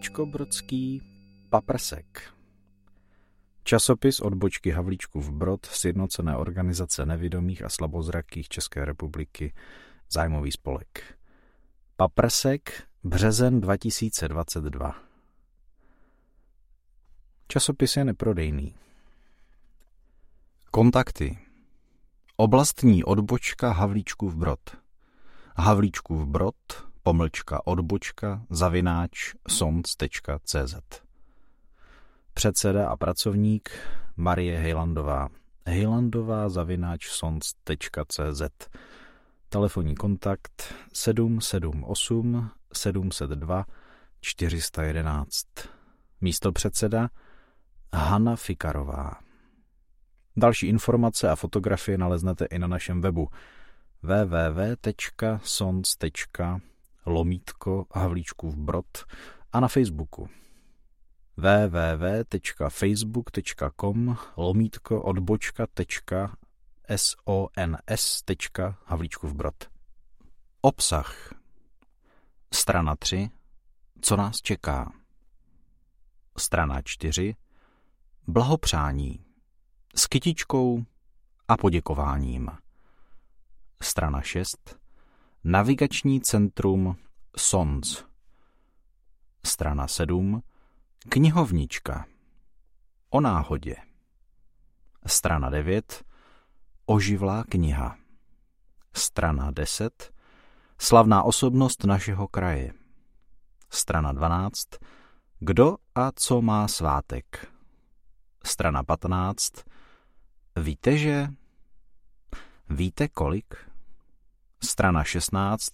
Havlíčko-Brodský paprsek. Časopis odbočky v Brod Sjednocené organizace nevidomých a slabozrakých České republiky zájmový spolek. Paprsek, březen 2022. Časopis je neprodejný. Kontakty. Oblastní odbočka Havlíčkův Brod. Havlíčkův Brod, pomlčka odbočka, zavináč, sons.cz. Předseda a pracovník Marie Hejlandová. Hejlandová zavináč sons.cz. Telefonní kontakt 778 702 411. Místo předseda Hanna Fikarová. Další informace a fotografie naleznete i na našem webu www.sons.lomítko Havlíčkův Brod a na Facebooku www.facebook.com lomítko odbočka Havlíčkův Brod. Obsah Strana 3 Co nás čeká? Strana 4 Blahopřání s kytičkou a poděkováním. Strana 6. Navigační centrum SONS. Strana 7. Knihovnička. O náhodě. Strana 9. Oživlá kniha. Strana 10. Slavná osobnost našeho kraje. Strana 12. Kdo a co má svátek. Strana 15. Víte, že... Víte kolik? Strana 16.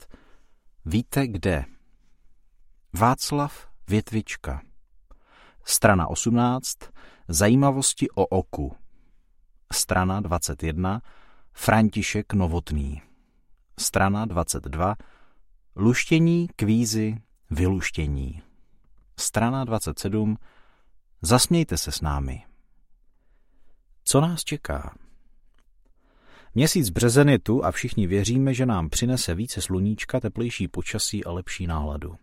Víte kde? Václav Větvička. Strana 18. Zajímavosti o oku. Strana 21. František Novotný. Strana 22. Luštění, kvízy, vyluštění. Strana 27. Zasmějte se s námi. Co nás čeká? Měsíc březen je tu a všichni věříme, že nám přinese více sluníčka, teplejší počasí a lepší náladu.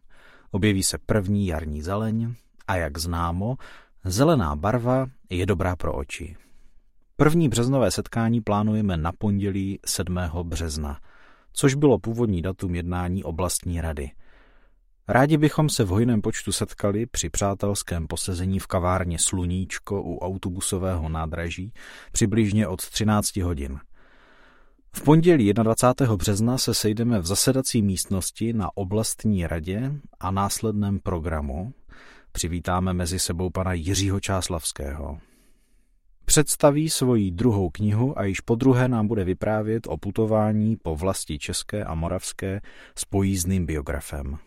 Objeví se první jarní zeleň a jak známo, zelená barva je dobrá pro oči. První březnové setkání plánujeme na pondělí 7. března, což bylo původní datum jednání oblastní rady – Rádi bychom se v hojném počtu setkali při přátelském posezení v kavárně Sluníčko u autobusového nádraží přibližně od 13 hodin. V pondělí 21. března se sejdeme v zasedací místnosti na oblastní radě a následném programu. Přivítáme mezi sebou pana Jiřího Čáslavského. Představí svoji druhou knihu a již po druhé nám bude vyprávět o putování po vlasti české a moravské s pojízdným biografem.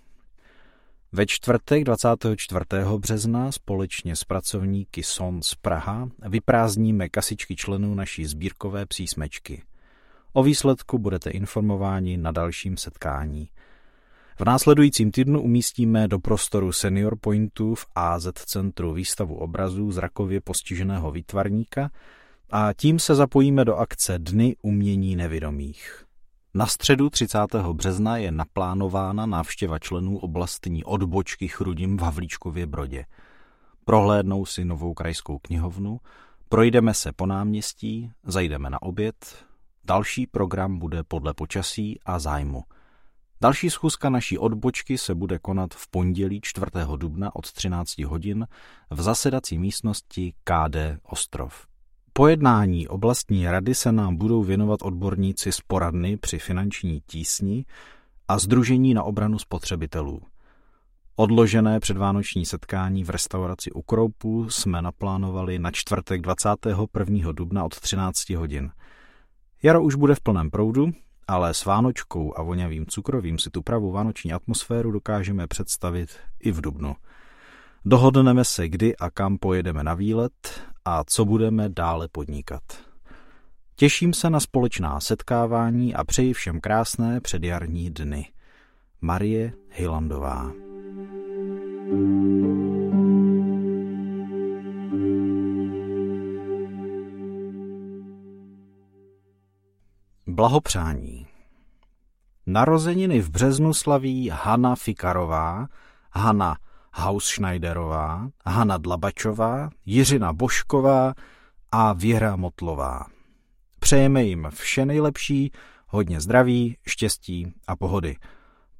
Ve čtvrtek 24. března společně s pracovníky SON z Praha vyprázdníme kasičky členů naší sbírkové přísmečky. O výsledku budete informováni na dalším setkání. V následujícím týdnu umístíme do prostoru Senior Pointu v AZ Centru výstavu obrazů zrakově postiženého výtvarníka a tím se zapojíme do akce Dny umění nevědomých. Na středu 30. března je naplánována návštěva členů oblastní odbočky Chrudim v Havlíčkově Brodě. Prohlédnou si novou krajskou knihovnu, projdeme se po náměstí, zajdeme na oběd, další program bude podle počasí a zájmu. Další schůzka naší odbočky se bude konat v pondělí 4. dubna od 13 hodin v zasedací místnosti KD Ostrov. Pojednání oblastní rady se nám budou věnovat odborníci z poradny při finanční tísni a Združení na obranu spotřebitelů. Odložené předvánoční setkání v restauraci u Kroupu jsme naplánovali na čtvrtek 21. dubna od 13 hodin. Jaro už bude v plném proudu, ale s Vánočkou a voňavým cukrovým si tu pravou vánoční atmosféru dokážeme představit i v dubnu. Dohodneme se, kdy a kam pojedeme na výlet a co budeme dále podnikat. Těším se na společná setkávání a přeji všem krásné předjarní dny. Marie Hilandová Blahopřání Narozeniny v březnu slaví Hanna Fikarová, Hanna Hausschneiderová, Hana Dlabačová, Jiřina Bošková a Věra Motlová. Přejeme jim vše nejlepší, hodně zdraví, štěstí a pohody.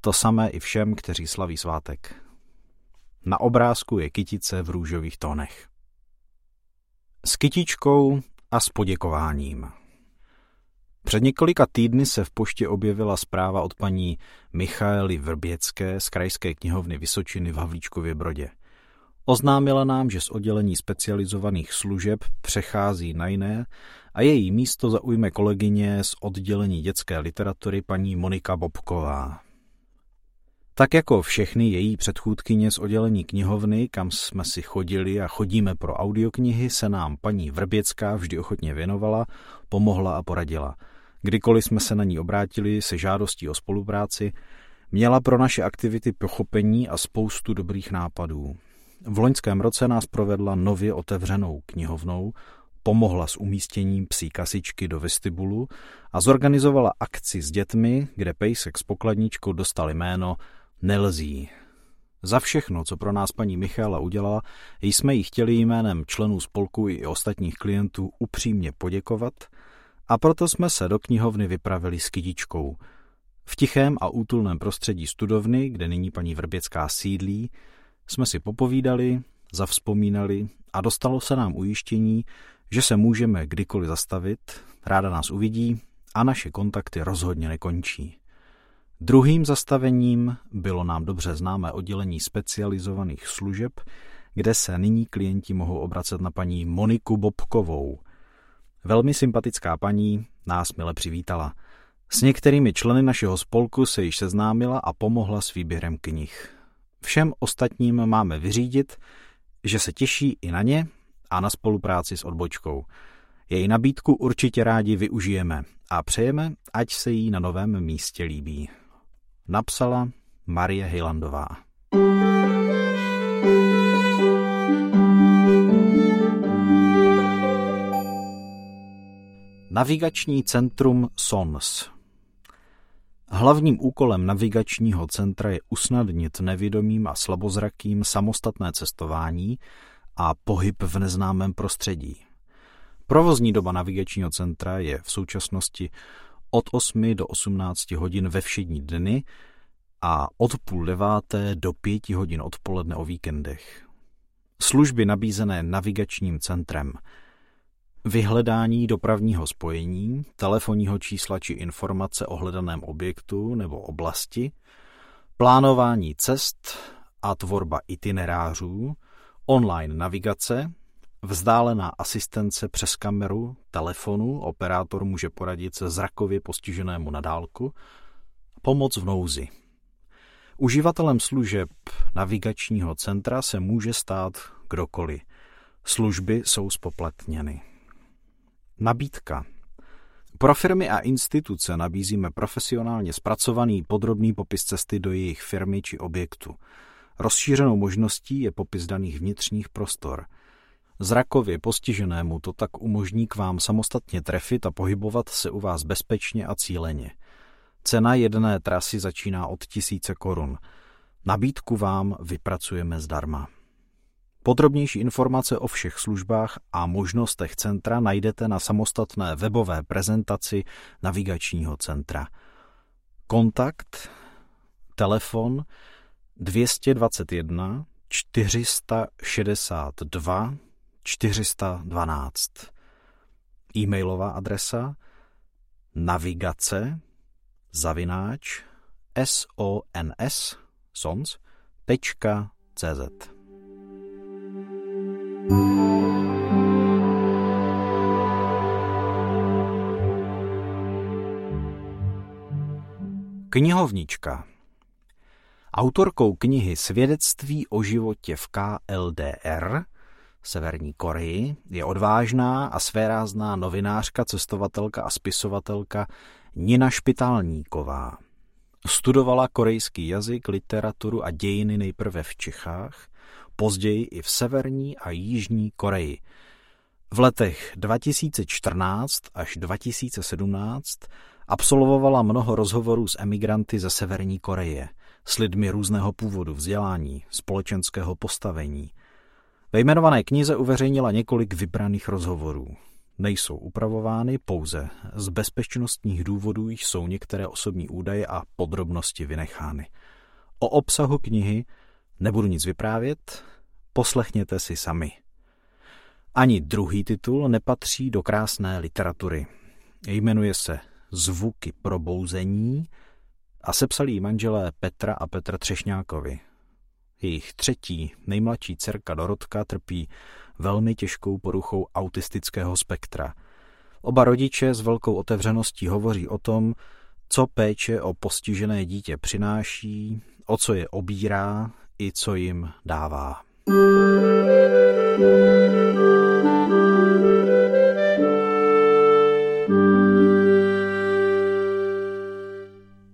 To samé i všem, kteří slaví svátek. Na obrázku je kytice v růžových tónech. S kytičkou a s poděkováním. Před několika týdny se v poště objevila zpráva od paní Michaely Vrběcké z Krajské knihovny Vysočiny v Havlíčkově Brodě. Oznámila nám, že z oddělení specializovaných služeb přechází na jiné a její místo zaujme kolegyně z oddělení dětské literatury paní Monika Bobková. Tak jako všechny její předchůdkyně z oddělení knihovny, kam jsme si chodili a chodíme pro audioknihy, se nám paní Vrběcká vždy ochotně věnovala, pomohla a poradila. Kdykoliv jsme se na ní obrátili se žádostí o spolupráci, měla pro naše aktivity pochopení a spoustu dobrých nápadů. V loňském roce nás provedla nově otevřenou knihovnou, pomohla s umístěním psí kasičky do vestibulu a zorganizovala akci s dětmi, kde pejsek s pokladničkou dostal jméno Nelzí. Za všechno, co pro nás paní Michála udělala, jsme jí chtěli jménem členů spolku i ostatních klientů upřímně poděkovat a proto jsme se do knihovny vypravili s kytičkou. V tichém a útulném prostředí studovny, kde nyní paní Vrběcká sídlí, jsme si popovídali, zavzpomínali a dostalo se nám ujištění, že se můžeme kdykoliv zastavit, ráda nás uvidí a naše kontakty rozhodně nekončí. Druhým zastavením bylo nám dobře známé oddělení specializovaných služeb, kde se nyní klienti mohou obracet na paní Moniku Bobkovou. Velmi sympatická paní nás mile přivítala. S některými členy našeho spolku se již seznámila a pomohla s výběrem knih. Všem ostatním máme vyřídit, že se těší i na ně a na spolupráci s odbočkou. Její nabídku určitě rádi využijeme a přejeme, ať se jí na novém místě líbí. Napsala Marie Hejlandová. Navigační centrum SONS Hlavním úkolem navigačního centra je usnadnit nevědomým a slabozrakým samostatné cestování a pohyb v neznámém prostředí. Provozní doba navigačního centra je v současnosti od 8 do 18 hodin ve všední dny a od půl deváté do pěti hodin odpoledne o víkendech. Služby nabízené navigačním centrem – vyhledání dopravního spojení, telefonního čísla či informace o hledaném objektu nebo oblasti, plánování cest a tvorba itinerářů, online navigace, vzdálená asistence přes kameru, telefonu, operátor může poradit se zrakově postiženému na dálku, pomoc v nouzi. Uživatelem služeb navigačního centra se může stát kdokoliv. Služby jsou spoplatněny. Nabídka. Pro firmy a instituce nabízíme profesionálně zpracovaný podrobný popis cesty do jejich firmy či objektu. Rozšířenou možností je popis daných vnitřních prostor. Zrakově postiženému to tak umožní k vám samostatně trefit a pohybovat se u vás bezpečně a cíleně. Cena jedné trasy začíná od tisíce korun. Nabídku vám vypracujeme zdarma. Podrobnější informace o všech službách a možnostech centra najdete na samostatné webové prezentaci navigačního centra. Kontakt, telefon 221 462 412. E-mailová adresa navigace zavináč sons sons.cz Knihovnička Autorkou knihy Svědectví o životě v KLDR Severní Koreji je odvážná a svérázná novinářka, cestovatelka a spisovatelka Nina Špitálníková. Studovala korejský jazyk, literaturu a dějiny nejprve v Čechách, později i v Severní a Jižní Koreji. V letech 2014 až 2017 absolvovala mnoho rozhovorů s emigranty ze Severní Koreje. s lidmi různého původu, vzdělání, společenského postavení. Ve jmenované knize uveřejnila několik vybraných rozhovorů. Nejsou upravovány pouze z bezpečnostních důvodů jsou některé osobní údaje a podrobnosti vynechány. O obsahu knihy nebudu nic vyprávět, poslechněte si sami. Ani druhý titul nepatří do krásné literatury. Jmenuje se Zvuky probouzení a sepsali ji manželé Petra a Petr Třešňákovi. Jejich třetí, nejmladší dcerka Dorotka trpí velmi těžkou poruchou autistického spektra. Oba rodiče s velkou otevřeností hovoří o tom, co péče o postižené dítě přináší, o co je obírá i co jim dává.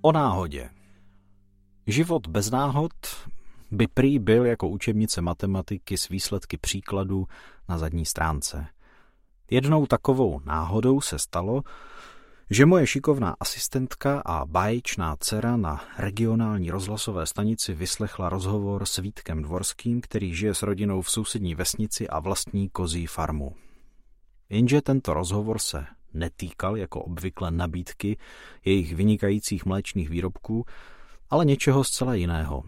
O náhodě. Život bez náhod by prý byl jako učebnice matematiky s výsledky příkladů na zadní stránce. Jednou takovou náhodou se stalo, že moje šikovná asistentka a báječná dcera na regionální rozhlasové stanici vyslechla rozhovor s Vítkem Dvorským, který žije s rodinou v sousední vesnici a vlastní kozí farmu. Jenže tento rozhovor se netýkal jako obvykle nabídky jejich vynikajících mléčných výrobků, ale něčeho zcela jiného.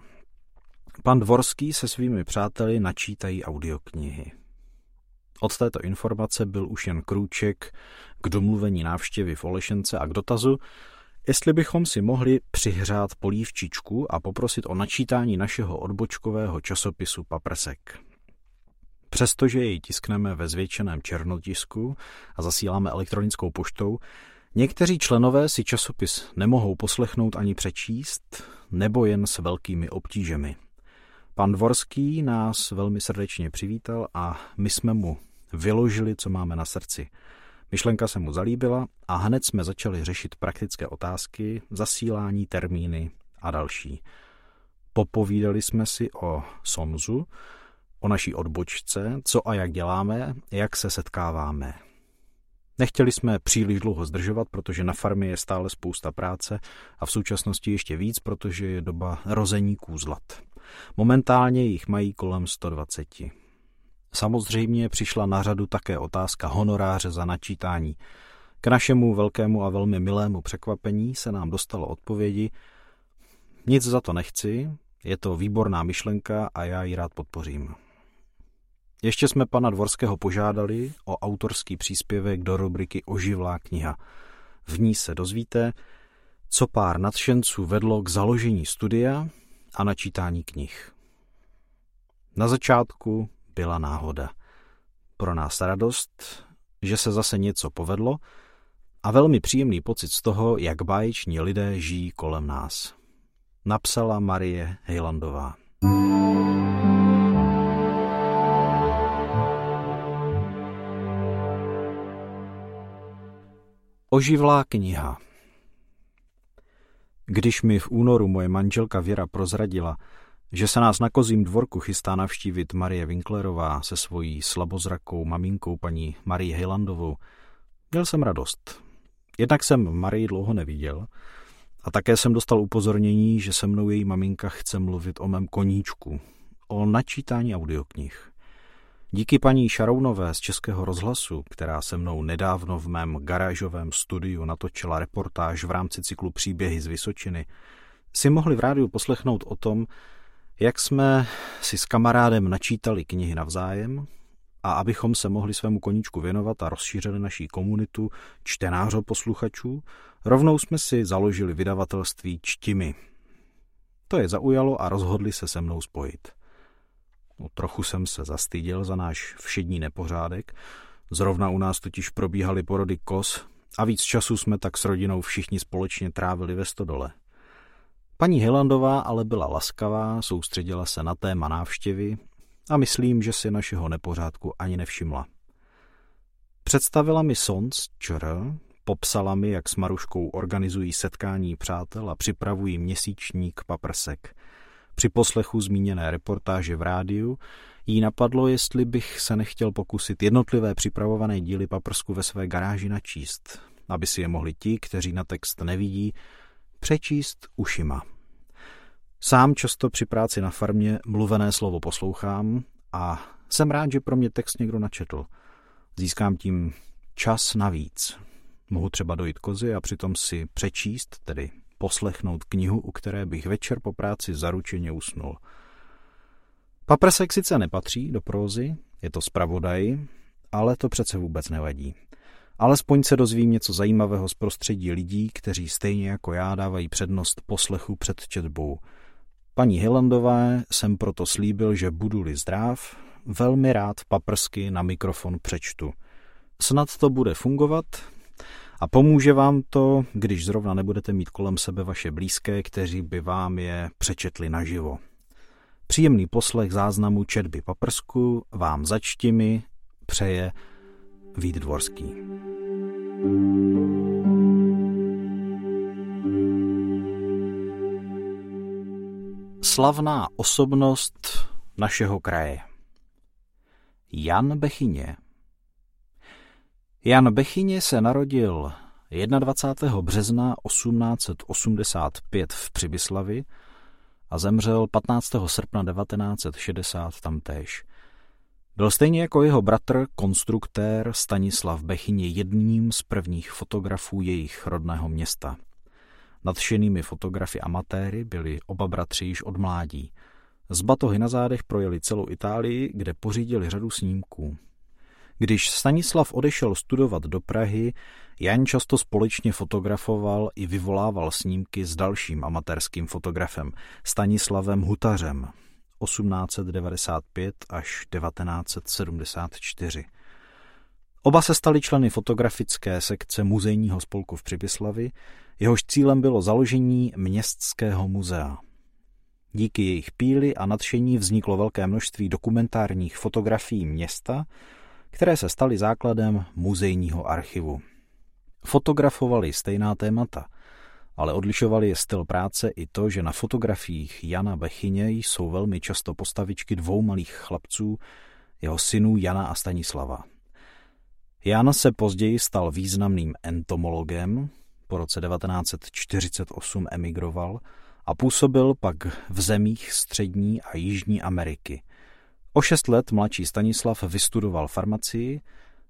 Pan Dvorský se svými přáteli načítají audioknihy. Od této informace byl už jen krůček k domluvení návštěvy v Olešence a k dotazu, jestli bychom si mohli přihřát polívčičku a poprosit o načítání našeho odbočkového časopisu Paprsek. Přestože jej tiskneme ve zvětšeném černotisku a zasíláme elektronickou poštou, někteří členové si časopis nemohou poslechnout ani přečíst, nebo jen s velkými obtížemi. Pan Dvorský nás velmi srdečně přivítal a my jsme mu vyložili, co máme na srdci. Myšlenka se mu zalíbila a hned jsme začali řešit praktické otázky, zasílání, termíny a další. Popovídali jsme si o Sonzu, o naší odbočce, co a jak děláme, jak se setkáváme. Nechtěli jsme příliš dlouho zdržovat, protože na farmě je stále spousta práce a v současnosti ještě víc, protože je doba rození kůzlat. Momentálně jich mají kolem 120. Samozřejmě přišla na řadu také otázka honoráře za načítání. K našemu velkému a velmi milému překvapení se nám dostalo odpovědi Nic za to nechci, je to výborná myšlenka a já ji rád podpořím. Ještě jsme pana Dvorského požádali o autorský příspěvek do rubriky Oživlá kniha. V ní se dozvíte, co pár nadšenců vedlo k založení studia a načítání knih. Na začátku byla náhoda. Pro nás radost, že se zase něco povedlo a velmi příjemný pocit z toho, jak báječní lidé žijí kolem nás. Napsala Marie Hejlandová. Oživlá kniha Když mi v únoru moje manželka Věra prozradila, že se nás na kozím dvorku chystá navštívit Marie Winklerová se svojí slabozrakou maminkou paní Marie Hejlandovou, měl jsem radost. Jednak jsem Marii dlouho neviděl a také jsem dostal upozornění, že se mnou její maminka chce mluvit o mém koníčku, o načítání audioknih. Díky paní Šarounové z Českého rozhlasu, která se mnou nedávno v mém garážovém studiu natočila reportáž v rámci cyklu Příběhy z Vysočiny, si mohli v rádiu poslechnout o tom, jak jsme si s kamarádem načítali knihy navzájem a abychom se mohli svému koníčku věnovat a rozšířili naší komunitu čtenářo posluchačů, rovnou jsme si založili vydavatelství Čtimi. To je zaujalo a rozhodli se se mnou spojit. No, trochu jsem se zastyděl za náš všední nepořádek, zrovna u nás totiž probíhaly porody kos a víc času jsme tak s rodinou všichni společně trávili ve stodole. Paní Hilandová ale byla laskavá, soustředila se na téma návštěvy a myslím, že si našeho nepořádku ani nevšimla. Představila mi Sons ČR, popsala mi, jak s Maruškou organizují setkání přátel a připravují měsíčník paprsek. Při poslechu zmíněné reportáže v rádiu jí napadlo, jestli bych se nechtěl pokusit jednotlivé připravované díly paprsku ve své garáži načíst, aby si je mohli ti, kteří na text nevidí, přečíst ušima. Sám často při práci na farmě mluvené slovo poslouchám a jsem rád, že pro mě text někdo načetl. Získám tím čas navíc. Mohu třeba dojít kozy a přitom si přečíst, tedy poslechnout knihu, u které bych večer po práci zaručeně usnul. Paprsek sice nepatří do prózy, je to zpravodaj, ale to přece vůbec nevadí. Alespoň se dozvím něco zajímavého z prostředí lidí, kteří stejně jako já dávají přednost poslechu před četbou. Paní Hillandové jsem proto slíbil, že budu-li zdrav, velmi rád paprsky na mikrofon přečtu. Snad to bude fungovat a pomůže vám to, když zrovna nebudete mít kolem sebe vaše blízké, kteří by vám je přečetli naživo. Příjemný poslech záznamu četby paprsku vám začtimi přeje Vít Dvorský. Slavná osobnost našeho kraje Jan Bechyně Jan Bechyně se narodil 21. března 1885 v Přibyslavi a zemřel 15. srpna 1960 tamtéž. Byl stejně jako jeho bratr, konstruktér Stanislav Bechyně jedním z prvních fotografů jejich rodného města. Nadšenými fotografy amatéry byli oba bratři již od mládí. Z batohy na zádech projeli celou Itálii, kde pořídili řadu snímků. Když Stanislav odešel studovat do Prahy, Jan často společně fotografoval i vyvolával snímky s dalším amatérským fotografem, Stanislavem Hutařem, 1895 až 1974. Oba se stali členy fotografické sekce muzejního spolku v Přibyslavi, jehož cílem bylo založení městského muzea. Díky jejich píli a nadšení vzniklo velké množství dokumentárních fotografií města, které se staly základem muzejního archivu. Fotografovali stejná témata, ale odlišovali je styl práce i to, že na fotografiích Jana Bechyně jsou velmi často postavičky dvou malých chlapců, jeho synů Jana a Stanislava. Jan se později stal významným entomologem, po roce 1948 emigroval a působil pak v zemích střední a jižní Ameriky. O šest let mladší Stanislav vystudoval farmacii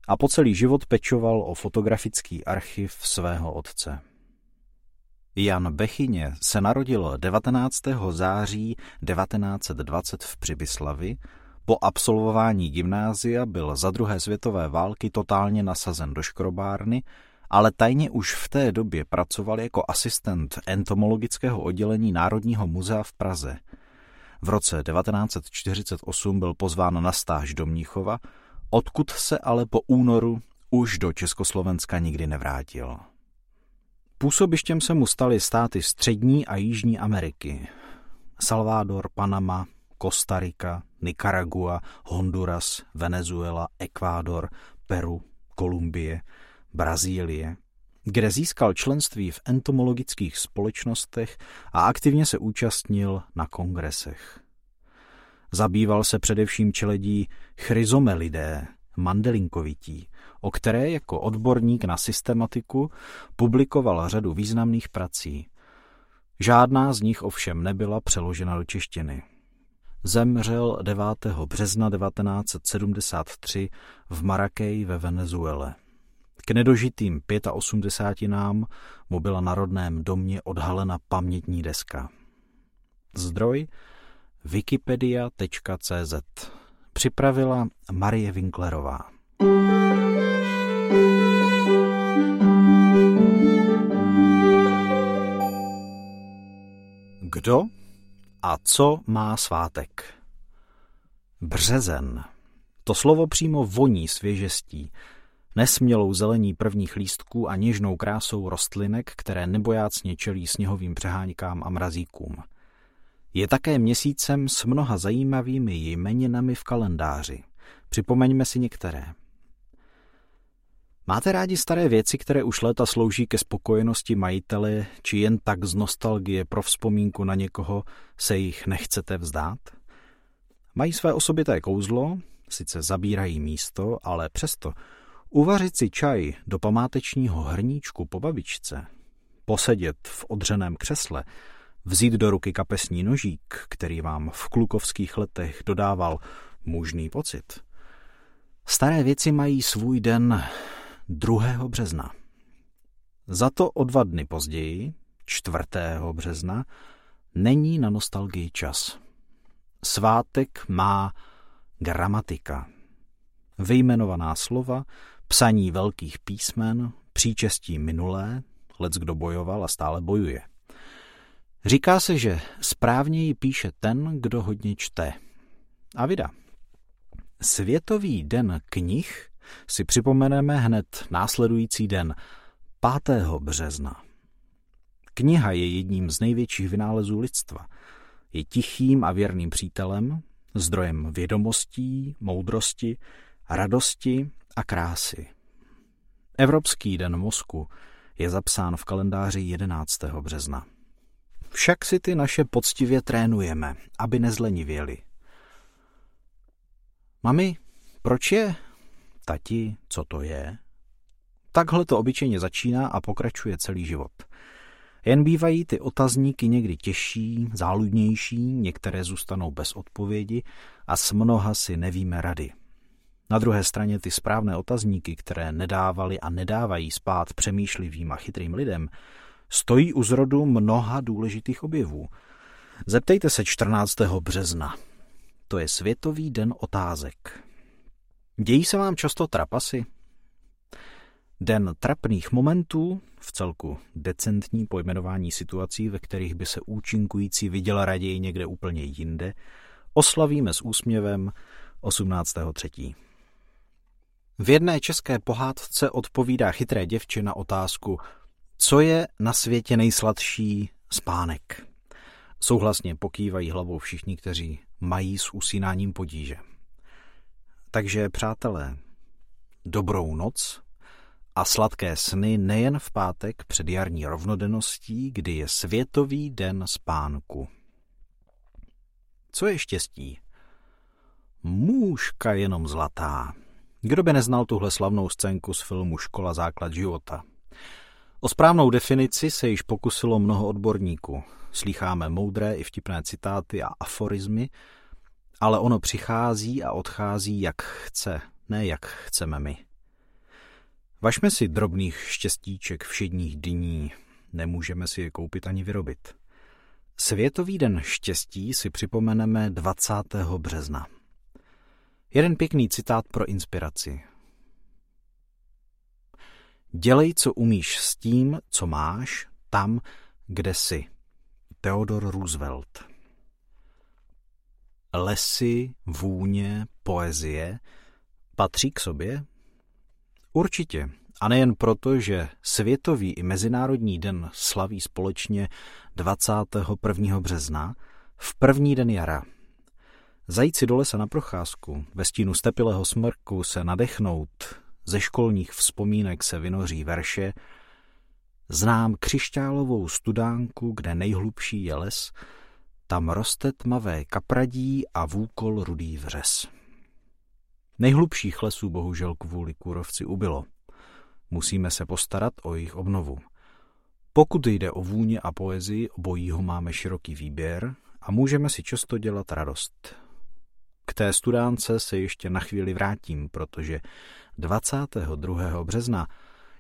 a po celý život pečoval o fotografický archiv svého otce. Jan Bechyně se narodil 19. září 1920 v Přibyslavi. Po absolvování gymnázia byl za druhé světové války totálně nasazen do škrobárny, ale tajně už v té době pracoval jako asistent entomologického oddělení Národního muzea v Praze. V roce 1948 byl pozván na stáž do Mníchova, odkud se ale po únoru už do Československa nikdy nevrátil. Působištěm se mu staly státy Střední a Jižní Ameriky. Salvador, Panama, Kostarika, Nicaragua, Honduras, Venezuela, Ekvádor, Peru, Kolumbie, Brazílie, kde získal členství v entomologických společnostech a aktivně se účastnil na kongresech. Zabýval se především čeledí chryzomelidé, mandelinkovití, o které jako odborník na systematiku publikoval řadu významných prací. Žádná z nich ovšem nebyla přeložena do češtiny. Zemřel 9. března 1973 v Marrakej ve Venezuele. K nedožitým 85 nám mu byla na rodném domě odhalena pamětní deska. Zdroj wikipedia.cz Připravila Marie Winklerová. Kdo a co má svátek? Březen. To slovo přímo voní svěžestí, nesmělou zelení prvních lístků a něžnou krásou rostlinek, které nebojácně čelí sněhovým přeháňkám a mrazíkům. Je také měsícem s mnoha zajímavými jmeninami v kalendáři. Připomeňme si některé. Máte rádi staré věci, které už léta slouží ke spokojenosti majitele, či jen tak z nostalgie pro vzpomínku na někoho se jich nechcete vzdát? Mají své osobité kouzlo, sice zabírají místo, ale přesto uvařit si čaj do památečního hrníčku po babičce, posedět v odřeném křesle, Vzít do ruky kapesní nožík, který vám v klukovských letech dodával mužný pocit. Staré věci mají svůj den 2. března. Za to o dva dny později, 4. března, není na nostalgii čas. Svátek má gramatika. Vyjmenovaná slova, psaní velkých písmen, příčestí minulé, lec kdo bojoval a stále bojuje. Říká se, že správněji píše ten, kdo hodně čte. A vida. Světový den knih si připomeneme hned následující den, 5. března. Kniha je jedním z největších vynálezů lidstva. Je tichým a věrným přítelem, zdrojem vědomostí, moudrosti, radosti a krásy. Evropský den mozku je zapsán v kalendáři 11. března. Však si ty naše poctivě trénujeme, aby nezlenivěli. Mami, proč je? Tati, co to je? Takhle to obyčejně začíná a pokračuje celý život. Jen bývají ty otazníky někdy těžší, záludnější, některé zůstanou bez odpovědi a s mnoha si nevíme rady. Na druhé straně ty správné otazníky, které nedávali a nedávají spát přemýšlivým a chytrým lidem, stojí u zrodu mnoha důležitých objevů. Zeptejte se 14. března. To je Světový den otázek. Dějí se vám často trapasy? Den trapných momentů, v celku decentní pojmenování situací, ve kterých by se účinkující viděla raději někde úplně jinde, oslavíme s úsměvem 18.3. V jedné české pohádce odpovídá chytré děvče na otázku, co je na světě nejsladší spánek. Souhlasně pokývají hlavou všichni, kteří mají s usínáním podíže. Takže, přátelé, dobrou noc a sladké sny nejen v pátek před jarní rovnodenností, kdy je Světový den spánku. Co je štěstí? Můžka jenom zlatá. Kdo by neznal tuhle slavnou scénku z filmu Škola základ života? O správnou definici se již pokusilo mnoho odborníků. Slýcháme moudré i vtipné citáty a aforizmy, ale ono přichází a odchází jak chce, ne jak chceme my. Vašme si drobných štěstíček všedních dní, nemůžeme si je koupit ani vyrobit. Světový den štěstí si připomeneme 20. března. Jeden pěkný citát pro inspiraci. Dělej, co umíš s tím, co máš, tam, kde jsi. Theodor Roosevelt Lesy, vůně, poezie patří k sobě? Určitě. A nejen proto, že Světový i Mezinárodní den slaví společně 21. března, v první den jara – Zajít si do lesa na procházku, ve stínu stepilého smrku se nadechnout, ze školních vzpomínek se vynoří verše, znám křišťálovou studánku, kde nejhlubší je les, tam roste tmavé kapradí a vůkol rudý vřes. Nejhlubších lesů bohužel kvůli kůrovci ubylo. Musíme se postarat o jejich obnovu. Pokud jde o vůně a poezii, obojího máme široký výběr a můžeme si často dělat radost. K té studánce se ještě na chvíli vrátím, protože 22. března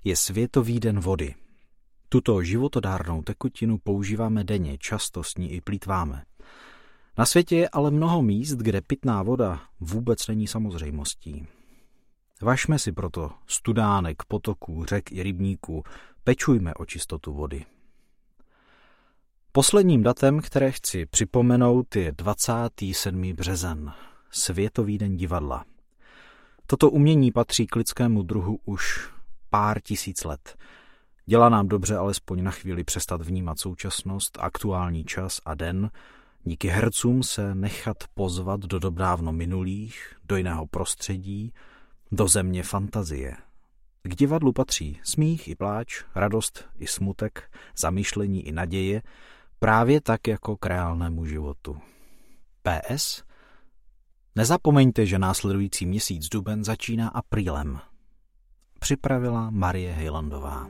je Světový den vody. Tuto životodárnou tekutinu používáme denně, často s ní i plítváme. Na světě je ale mnoho míst, kde pitná voda vůbec není samozřejmostí. Vašme si proto studánek, potoků, řek i rybníků, pečujme o čistotu vody. Posledním datem, které chci připomenout, je 27. březen. Světový den divadla. Toto umění patří k lidskému druhu už pár tisíc let. Dělá nám dobře alespoň na chvíli přestat vnímat současnost, aktuální čas a den, díky hercům se nechat pozvat do dob dávno minulých, do jiného prostředí, do země fantazie. K divadlu patří smích i pláč, radost i smutek, zamýšlení i naděje, právě tak jako k reálnému životu. PS – Nezapomeňte, že následující měsíc duben začíná aprílem. Připravila Marie Hejlandová.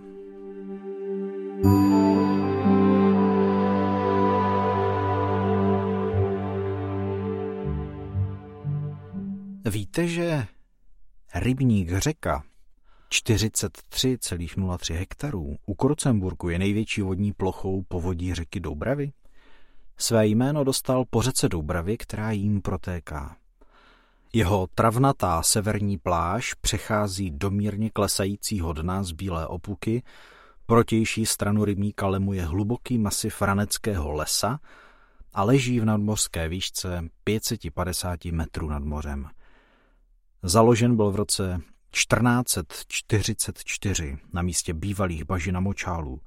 Víte, že rybník řeka 43,03 hektarů u Krocemburku je největší vodní plochou povodí řeky Doubravy? Své jméno dostal po řece Doubravy, která jím protéká. Jeho travnatá severní pláž přechází do mírně klesajícího dna z bílé opuky protější stranu rybníka lemuje hluboký masiv raneckého lesa a leží v nadmořské výšce 550 metrů nad mořem. Založen byl v roce 1444 na místě bývalých bažin a močálů.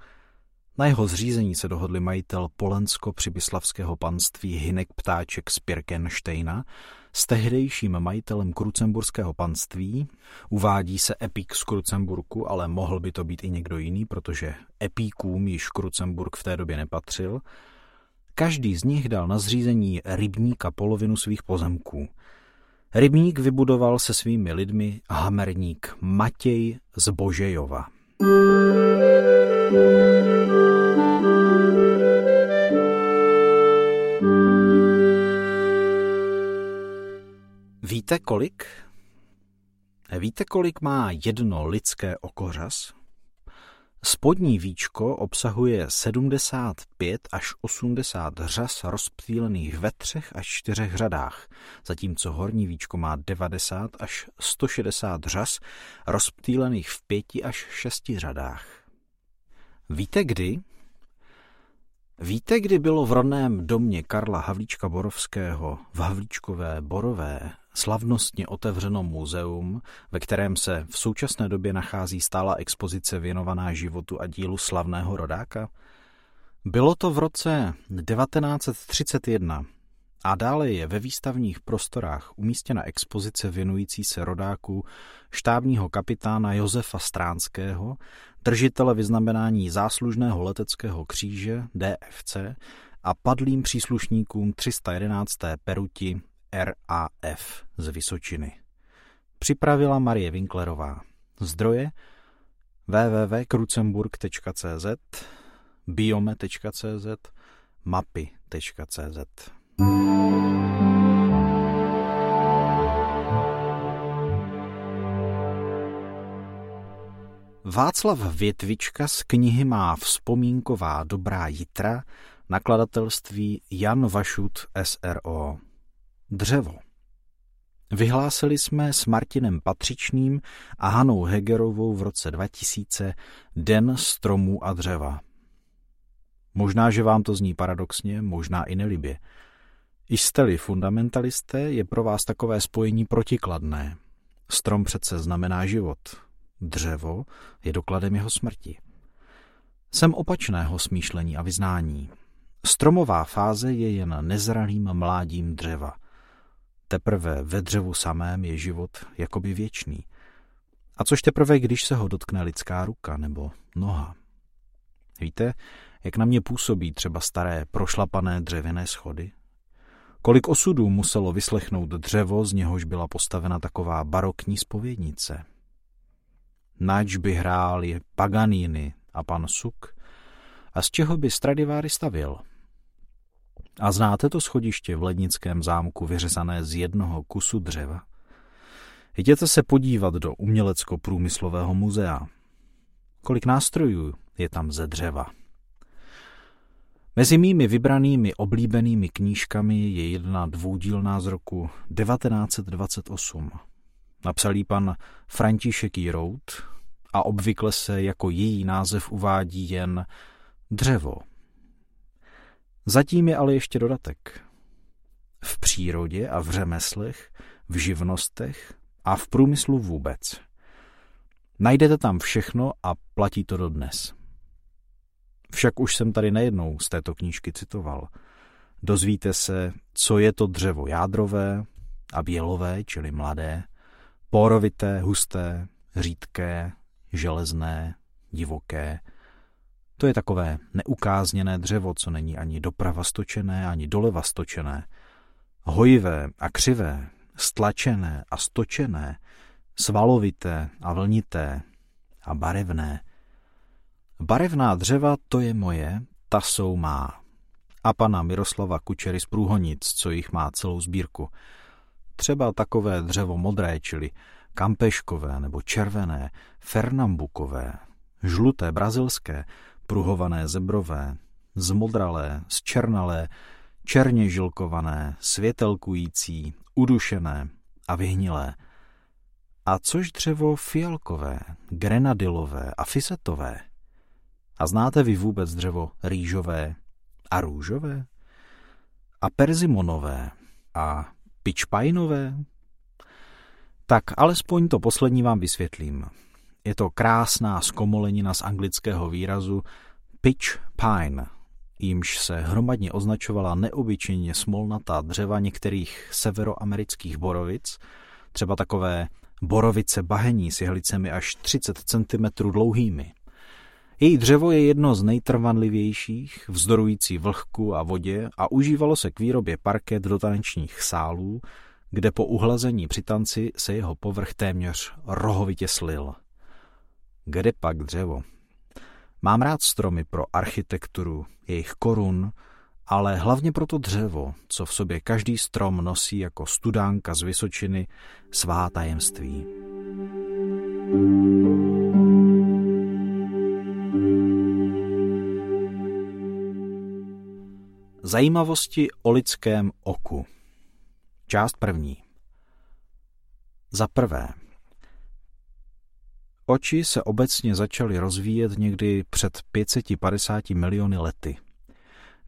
Na jeho zřízení se dohodli majitel Polensko-přibyslavského panství Hinek Ptáček z Pirkensteina s tehdejším majitelem krucemburského panství. Uvádí se epík z Krucemburku, ale mohl by to být i někdo jiný, protože epíkům již Krucemburg v té době nepatřil. Každý z nich dal na zřízení rybníka polovinu svých pozemků. Rybník vybudoval se svými lidmi hamerník Matěj z Božejova. Víte kolik? Víte, kolik má jedno lidské okořas? Spodní víčko obsahuje 75 až 80 řas rozptýlených ve třech až čtyřech řadách, zatímco horní víčko má 90 až 160 řas rozptýlených v pěti až šesti řadách. Víte kdy? Víte, kdy bylo v rodném domě Karla Havlíčka Borovského v Havlíčkové Borové slavnostně otevřeno muzeum, ve kterém se v současné době nachází stála expozice věnovaná životu a dílu slavného rodáka? Bylo to v roce 1931 a dále je ve výstavních prostorách umístěna expozice věnující se rodáku štábního kapitána Josefa Stránského, držitele vyznamenání záslužného leteckého kříže DFC a padlým příslušníkům 311. peruti RAF z Vysočiny. Připravila Marie Winklerová. Zdroje www.krucemburg.cz biome.cz mapy.cz Václav Větvička z knihy má vzpomínková dobrá jitra nakladatelství Jan Vašut SRO. Dřevo. Vyhlásili jsme s Martinem Patřičným a Hanou Hegerovou v roce 2000 Den stromů a dřeva. Možná, že vám to zní paradoxně, možná i nelibě. Jste-li fundamentalisté, je pro vás takové spojení protikladné. Strom přece znamená život. Dřevo je dokladem jeho smrti. Jsem opačného smýšlení a vyznání. Stromová fáze je jen nezralým mládím dřeva – Teprve ve dřevu samém je život jakoby věčný. A což teprve, když se ho dotkne lidská ruka nebo noha. Víte, jak na mě působí třeba staré prošlapané dřevěné schody? Kolik osudů muselo vyslechnout dřevo, z něhož byla postavena taková barokní spovědnice? Nač by hráli Paganini a pan Suk? A z čeho by Stradiváry stavil? A znáte to schodiště v lednickém zámku vyřezané z jednoho kusu dřeva? Jděte se podívat do umělecko-průmyslového muzea. Kolik nástrojů je tam ze dřeva? Mezi mými vybranými oblíbenými knížkami je jedna dvoudílná z roku 1928. Napsal jí pan František Jirout a obvykle se jako její název uvádí jen dřevo. Zatím je ale ještě dodatek. V přírodě a v řemeslech, v živnostech a v průmyslu vůbec. Najdete tam všechno a platí to dodnes. Však už jsem tady nejednou z této knížky citoval. Dozvíte se, co je to dřevo jádrové a bělové, čili mladé, porovité, husté, řídké, železné, divoké, to je takové neukázněné dřevo, co není ani doprava stočené, ani doleva stočené. Hojivé a křivé, stlačené a stočené, svalovité a vlnité a barevné. Barevná dřeva to je moje, ta jsou má. A pana Miroslava Kučery z Průhonic, co jich má celou sbírku. třeba takové dřevo modré, čili kampeškové nebo červené, fernambukové, žluté brazilské, pruhované zebrové, zmodralé, zčernalé, černě žilkované, světelkující, udušené a vyhnilé. A což dřevo fialkové, grenadilové a fisetové? A znáte vy vůbec dřevo rýžové a růžové? A perzimonové a pičpajnové? Tak alespoň to poslední vám vysvětlím. Je to krásná zkomolenina z anglického výrazu pitch pine, jímž se hromadně označovala neobyčejně smolnatá dřeva některých severoamerických borovic, třeba takové borovice bahení s jehlicemi až 30 cm dlouhými. Její dřevo je jedno z nejtrvanlivějších, vzdorující vlhku a vodě a užívalo se k výrobě parket do tanečních sálů, kde po uhlazení při tanci se jeho povrch téměř rohovitě slil. Kde pak dřevo? Mám rád stromy pro architekturu, jejich korun, ale hlavně pro to dřevo, co v sobě každý strom nosí jako studánka z Vysočiny svá tajemství. Zajímavosti o lidském oku Část první Za prvé, Oči se obecně začaly rozvíjet někdy před 550 miliony lety.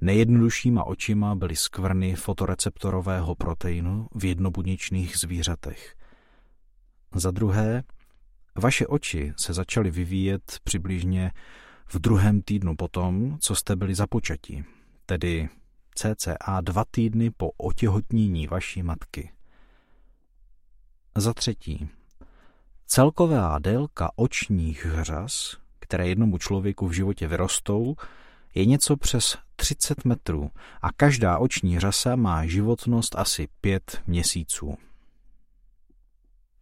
Nejjednoduššíma očima byly skvrny fotoreceptorového proteinu v jednobuněčných zvířatech. Za druhé, vaše oči se začaly vyvíjet přibližně v druhém týdnu potom, co jste byli započati, tedy cca dva týdny po otěhotnění vaší matky. Za třetí, Celková délka očních hřas, které jednomu člověku v životě vyrostou, je něco přes 30 metrů a každá oční řasa má životnost asi 5 měsíců.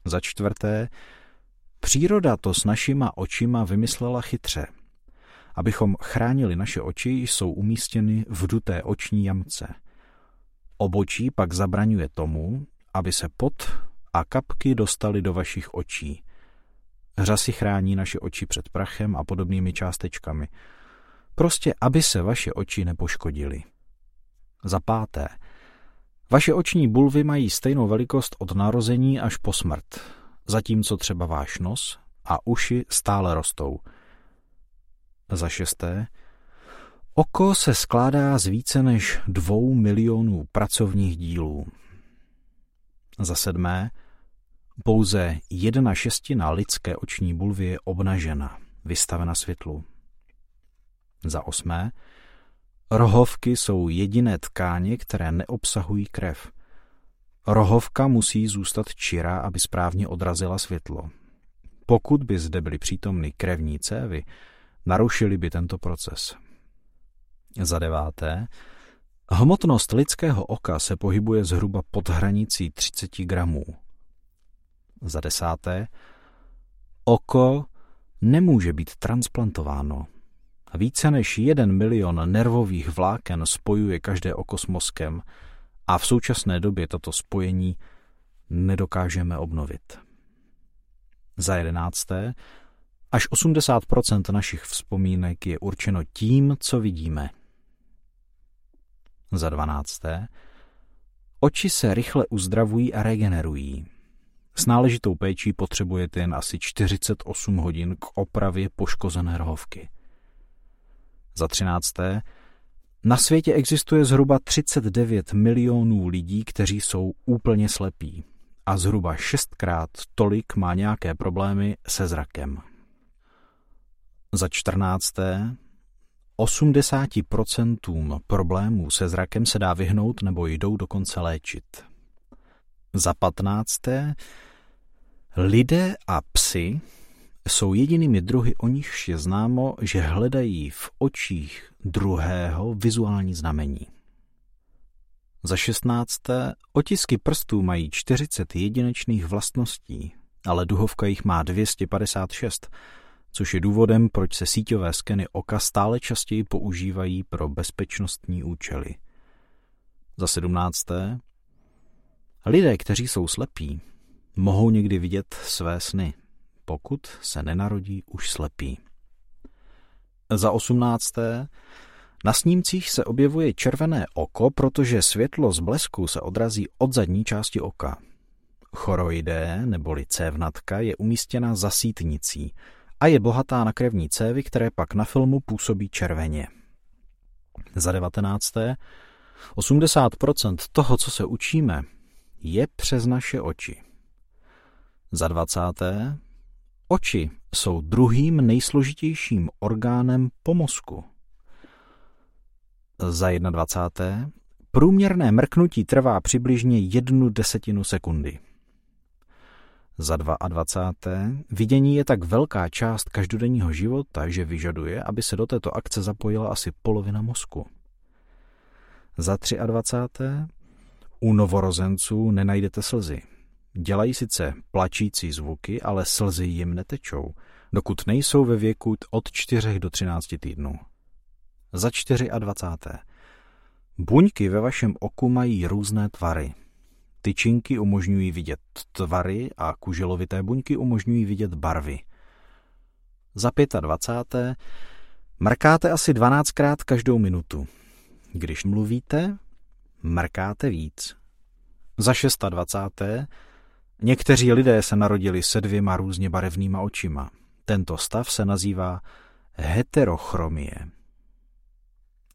Za čtvrté, příroda to s našima očima vymyslela chytře. Abychom chránili naše oči, jsou umístěny v duté oční jamce. Obočí pak zabraňuje tomu, aby se pot a kapky dostaly do vašich očí. Řasy chrání naše oči před prachem a podobnými částečkami. Prostě, aby se vaše oči nepoškodily. Za páté. Vaše oční bulvy mají stejnou velikost od narození až po smrt, zatímco třeba váš nos a uši stále rostou. Za šesté. Oko se skládá z více než dvou milionů pracovních dílů. Za sedmé, pouze jedna šestina lidské oční bulvy je obnažena, vystavena světlu. Za osmé, rohovky jsou jediné tkáně, které neobsahují krev. Rohovka musí zůstat čirá, aby správně odrazila světlo. Pokud by zde byly přítomny krevní cévy, narušili by tento proces. Za deváté, hmotnost lidského oka se pohybuje zhruba pod hranicí 30 gramů. Za desáté, oko nemůže být transplantováno. Více než jeden milion nervových vláken spojuje každé oko s mozkem a v současné době toto spojení nedokážeme obnovit. Za jedenácté, až 80% našich vzpomínek je určeno tím, co vidíme. Za dvanácté, oči se rychle uzdravují a regenerují. S náležitou péčí potřebujete jen asi 48 hodin k opravě poškozené rohovky. Za třinácté, na světě existuje zhruba 39 milionů lidí, kteří jsou úplně slepí a zhruba šestkrát tolik má nějaké problémy se zrakem. Za čtrnácté, 80% problémů se zrakem se dá vyhnout nebo jdou dokonce léčit. Za patnácté, Lidé a psy jsou jedinými druhy, o nichž je známo, že hledají v očích druhého vizuální znamení. Za šestnácté, otisky prstů mají 40 jedinečných vlastností, ale duhovka jich má 256, což je důvodem, proč se síťové skeny oka stále častěji používají pro bezpečnostní účely. Za sedmnácté, Lidé, kteří jsou slepí, mohou někdy vidět své sny, pokud se nenarodí už slepí. Za osmnácté, na snímcích se objevuje červené oko, protože světlo z blesku se odrazí od zadní části oka. Choroidé, neboli cévnatka, je umístěna za sítnicí a je bohatá na krevní cévy, které pak na filmu působí červeně. Za devatenácté, 80% toho, co se učíme, je přes naše oči. Za dvacáté, oči jsou druhým nejsložitějším orgánem po mozku. Za 21. Průměrné mrknutí trvá přibližně jednu desetinu sekundy. Za 22. Vidění je tak velká část každodenního života, že vyžaduje, aby se do této akce zapojila asi polovina mozku. Za 23. U novorozenců nenajdete slzy. Dělají sice plačící zvuky, ale slzy jim netečou, dokud nejsou ve věku od 4 do 13 týdnů. Za 24. Buňky ve vašem oku mají různé tvary. Tyčinky umožňují vidět tvary a kuželovité buňky umožňují vidět barvy. Za 25. Mrkáte asi 12krát každou minutu. Když mluvíte, mrkáte víc. Za 26. Někteří lidé se narodili se dvěma různě barevnýma očima. Tento stav se nazývá heterochromie.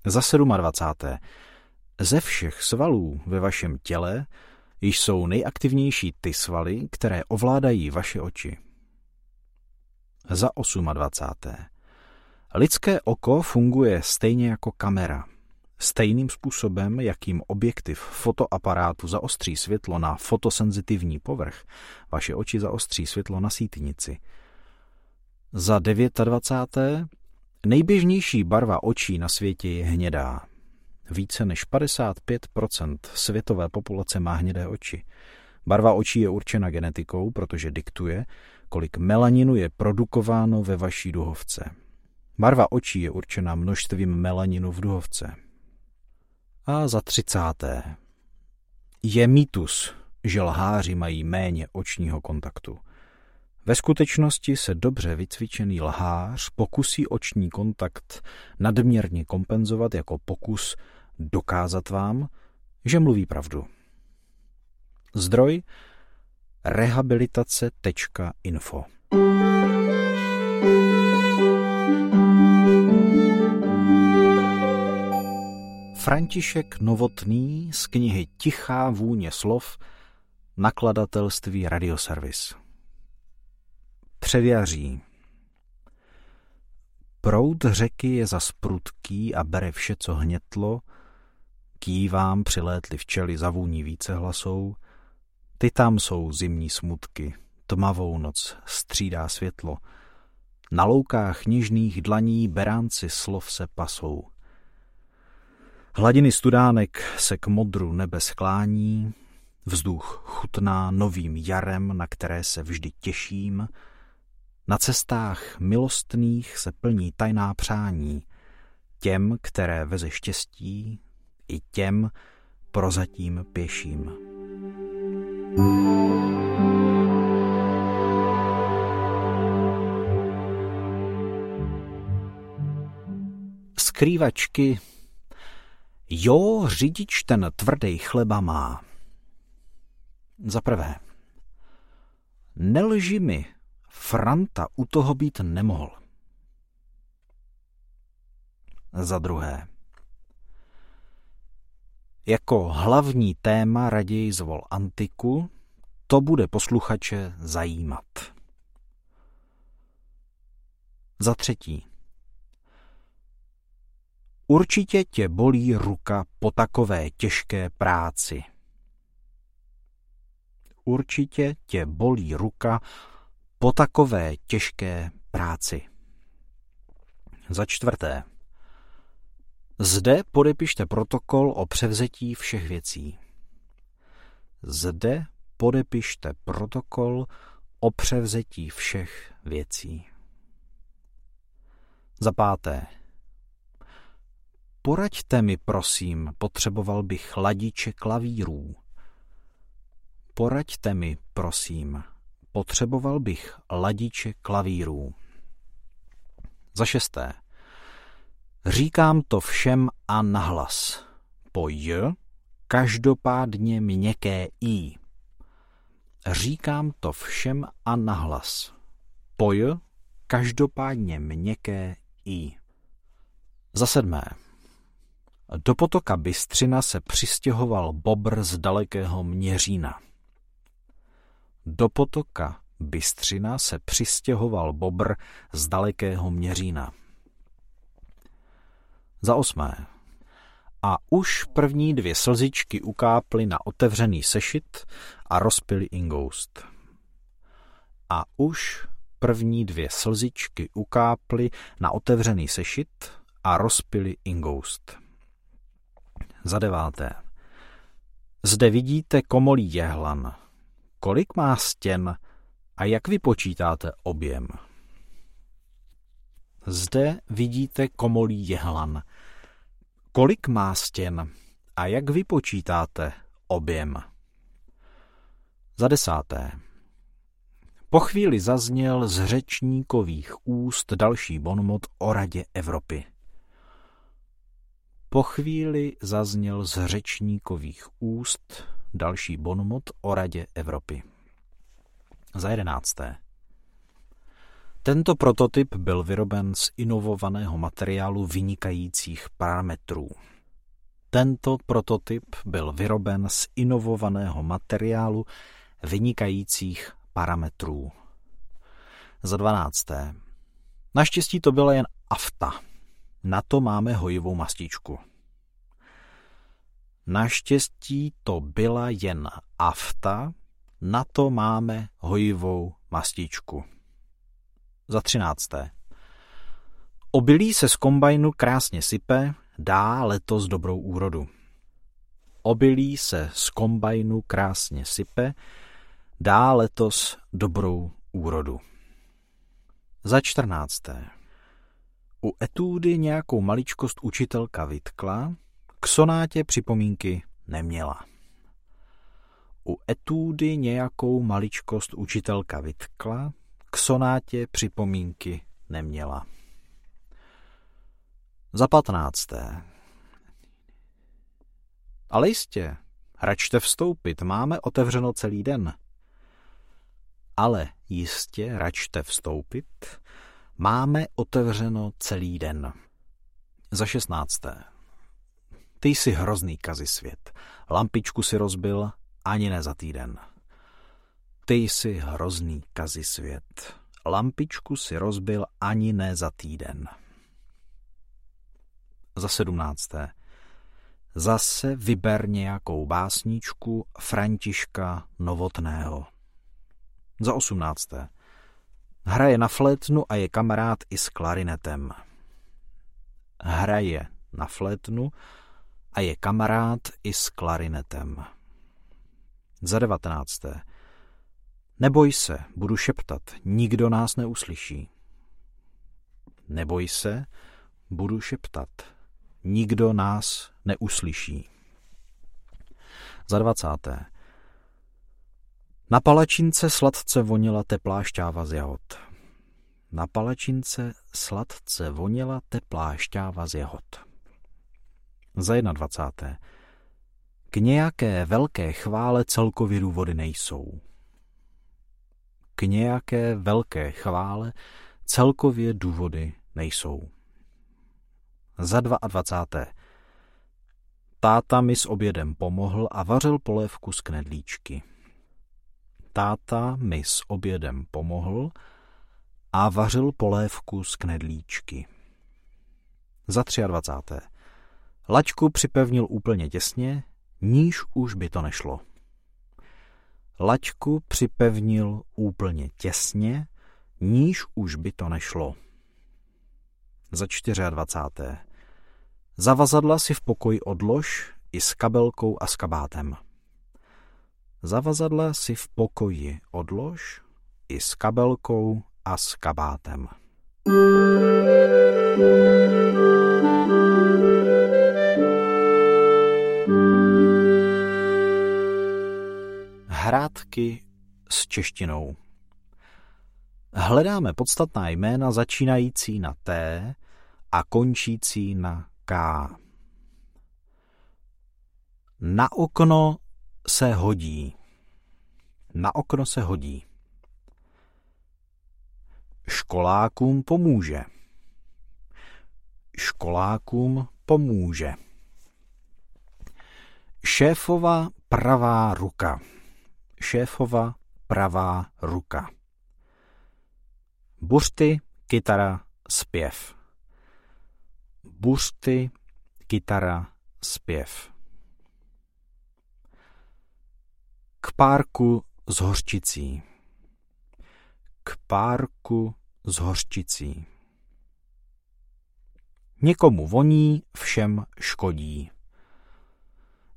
Za 27. Ze všech svalů ve vašem těle již jsou nejaktivnější ty svaly, které ovládají vaše oči. Za 28. Lidské oko funguje stejně jako kamera. Stejným způsobem, jakým objektiv fotoaparátu zaostří světlo na fotosenzitivní povrch, vaše oči zaostří světlo na sítnici. Za 29. Nejběžnější barva očí na světě je hnědá. Více než 55% světové populace má hnědé oči. Barva očí je určena genetikou, protože diktuje, kolik melaninu je produkováno ve vaší duhovce. Barva očí je určena množstvím melaninu v duhovce. A za třicáté. Je mýtus, že lháři mají méně očního kontaktu. Ve skutečnosti se dobře vycvičený lhář pokusí oční kontakt nadměrně kompenzovat jako pokus dokázat vám, že mluví pravdu. Zdroj rehabilitace.info František Novotný z knihy Tichá vůně slov nakladatelství Radioservis. Předjaří Proud řeky je za prudký a bere vše, co hnětlo, kývám přilétli včely zavůní více hlasou, ty tam jsou zimní smutky, tmavou noc střídá světlo, na loukách nižných dlaní beránci slov se pasou. Hladiny studánek se k modru nebe sklání, vzduch chutná novým jarem, na které se vždy těším, na cestách milostných se plní tajná přání, těm, které veze štěstí, i těm prozatím pěším. Skrývačky Jo, řidič ten tvrdý chleba má. Za prvé, nelži mi, Franta u toho být nemohl. Za druhé, jako hlavní téma raději zvol antiku, to bude posluchače zajímat. Za třetí, určitě tě bolí ruka po takové těžké práci. Určitě tě bolí ruka po takové těžké práci. Za čtvrté. Zde podepište protokol o převzetí všech věcí. Zde podepište protokol o převzetí všech věcí. Za páté. Poraďte mi, prosím, potřeboval bych chladiče klavírů. Poraďte mi, prosím. Potřeboval bych ladiče klavírů. Za šesté. Říkám to všem a nahlas. Po j, každopádně měkké i. Říkám to všem a nahlas. Po j, každopádně měkké i. Za sedmé. Do potoka Bystřina se přistěhoval bobr z dalekého Měřína. Do potoka Bystřina se přistěhoval bobr z dalekého Měřína. Za osmé. A už první dvě slzičky ukáply na otevřený sešit a rozpily ingoust. A už první dvě slzičky ukáply na otevřený sešit a rozpily ingoust. Za deváté. Zde vidíte komolí jehlan. Kolik má stěn a jak vypočítáte objem? Zde vidíte komolí jehlan. Kolik má stěn a jak vypočítáte objem? Za desáté. Po chvíli zazněl z řečníkových úst další bonmot o Radě Evropy. Po chvíli zazněl z řečníkových úst další bonmot o Radě Evropy. Za jedenácté. Tento prototyp byl vyroben z inovovaného materiálu vynikajících parametrů. Tento prototyp byl vyroben z inovovaného materiálu vynikajících parametrů. Za dvanácté. Naštěstí to byla jen afta. Na to máme hojivou mastičku. Naštěstí to byla jen afta, na to máme hojivou mastičku. Za třinácté. Obilí se z kombajnu krásně sype, dá letos dobrou úrodu. Obilí se z kombajnu krásně sype, dá letos dobrou úrodu. Za čtrnácté. U etudy nějakou maličkost učitelka vytkla, k sonátě připomínky neměla. U etudy nějakou maličkost učitelka vytkla, k sonátě připomínky neměla. Za patnácté. Ale jistě, račte vstoupit, máme otevřeno celý den. Ale jistě, račte vstoupit, máme otevřeno celý den. Za šestnácté. Ty jsi hrozný kazi svět. Lampičku si rozbil ani ne za týden. Ty jsi hrozný kazi svět. Lampičku si rozbil ani ne za týden. Za sedmnácté. Zase vyber nějakou básničku Františka Novotného. Za osmnácté. Hraje na flétnu a je kamarád i s klarinetem. Hraje na flétnu a je kamarád i s klarinetem. Za devatenácté. Neboj se, budu šeptat, nikdo nás neuslyší. Neboj se, budu šeptat, nikdo nás neuslyší. Za dvacáté. Na palačince sladce vonila teplá šťáva z jahod. Na palačince sladce vonila teplá šťáva z jahod. Za 21. K nějaké velké chvále celkově důvody nejsou. Nějaké velké chvále celkově důvody nejsou. Za 22. Táta mi s obědem pomohl a vařil polévku z knedlíčky. Táta mi s obědem pomohl a vařil polévku z knedlíčky. Za 23. Laťku připevnil úplně těsně, níž už by to nešlo. Laťku připevnil úplně těsně, níž už by to nešlo. Za 24. Zavazadla si v pokoji odlož i s kabelkou a s kabátem. Zavazadla si v pokoji odlož i s kabelkou a s kabátem. Hrát pohádky s češtinou. Hledáme podstatná jména začínající na T a končící na K. Na okno se hodí. Na okno se hodí. Školákům pomůže. Školákům pomůže. Šéfova pravá ruka. Šéfova pravá ruka. Buřty, kytara, zpěv. Buřty, kytara, zpěv. K párku s hořčicí. K párku s hořčicí. Někomu voní, všem škodí.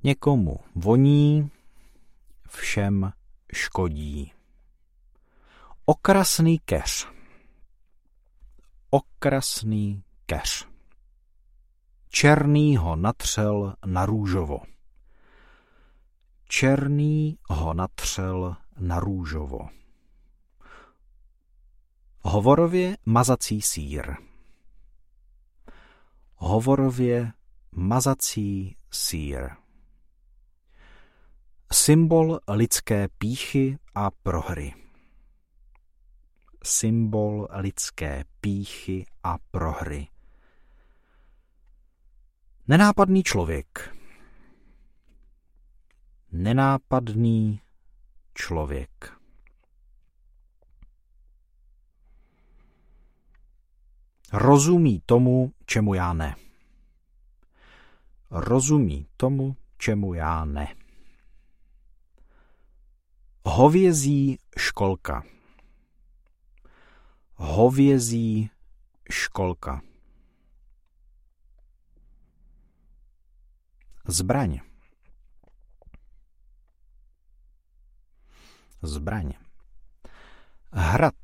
Někomu voní, všem škodí. Okrasný keř. Okrasný keř. Černý ho natřel na růžovo. Černý ho natřel na růžovo. Hovorově mazací sír. Hovorově mazací sír. Symbol lidské píchy a prohry. Symbol lidské píchy a prohry. Nenápadný člověk. Nenápadný člověk. Rozumí tomu, čemu já ne. Rozumí tomu, čemu já ne. Hovězí školka. Hovězí školka. Zbraň. Zbraň. Hrad.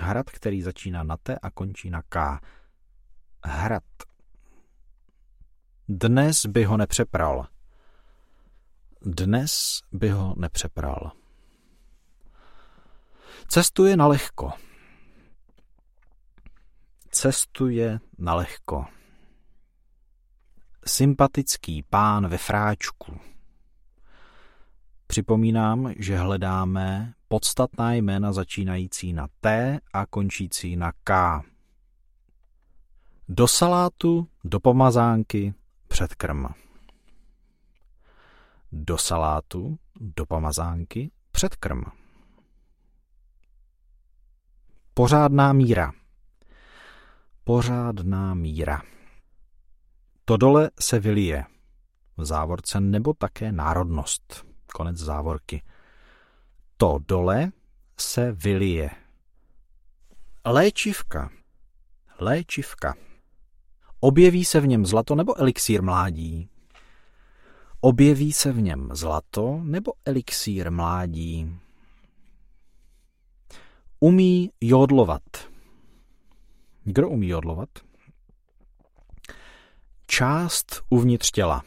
Hrad, který začíná na T a končí na K. Hrad. Dnes by ho nepřepral. Dnes by ho nepřepral. Cestuje na lehko. Cestuje na lehko. Sympatický pán ve fráčku. Připomínám, že hledáme podstatná jména začínající na T a končící na K. Do salátu, do pomazánky, předkrm. Do salátu, do pomazánky, předkrm. Pořádná míra. Pořádná míra. To dole se vylije. V závorce nebo také národnost. Konec závorky. To dole se vylije. Léčivka. Léčivka. Objeví se v něm zlato nebo elixír mládí? Objeví se v něm zlato nebo elixír mládí? Umí jodlovat. Kdo umí jodlovat? Část uvnitř těla.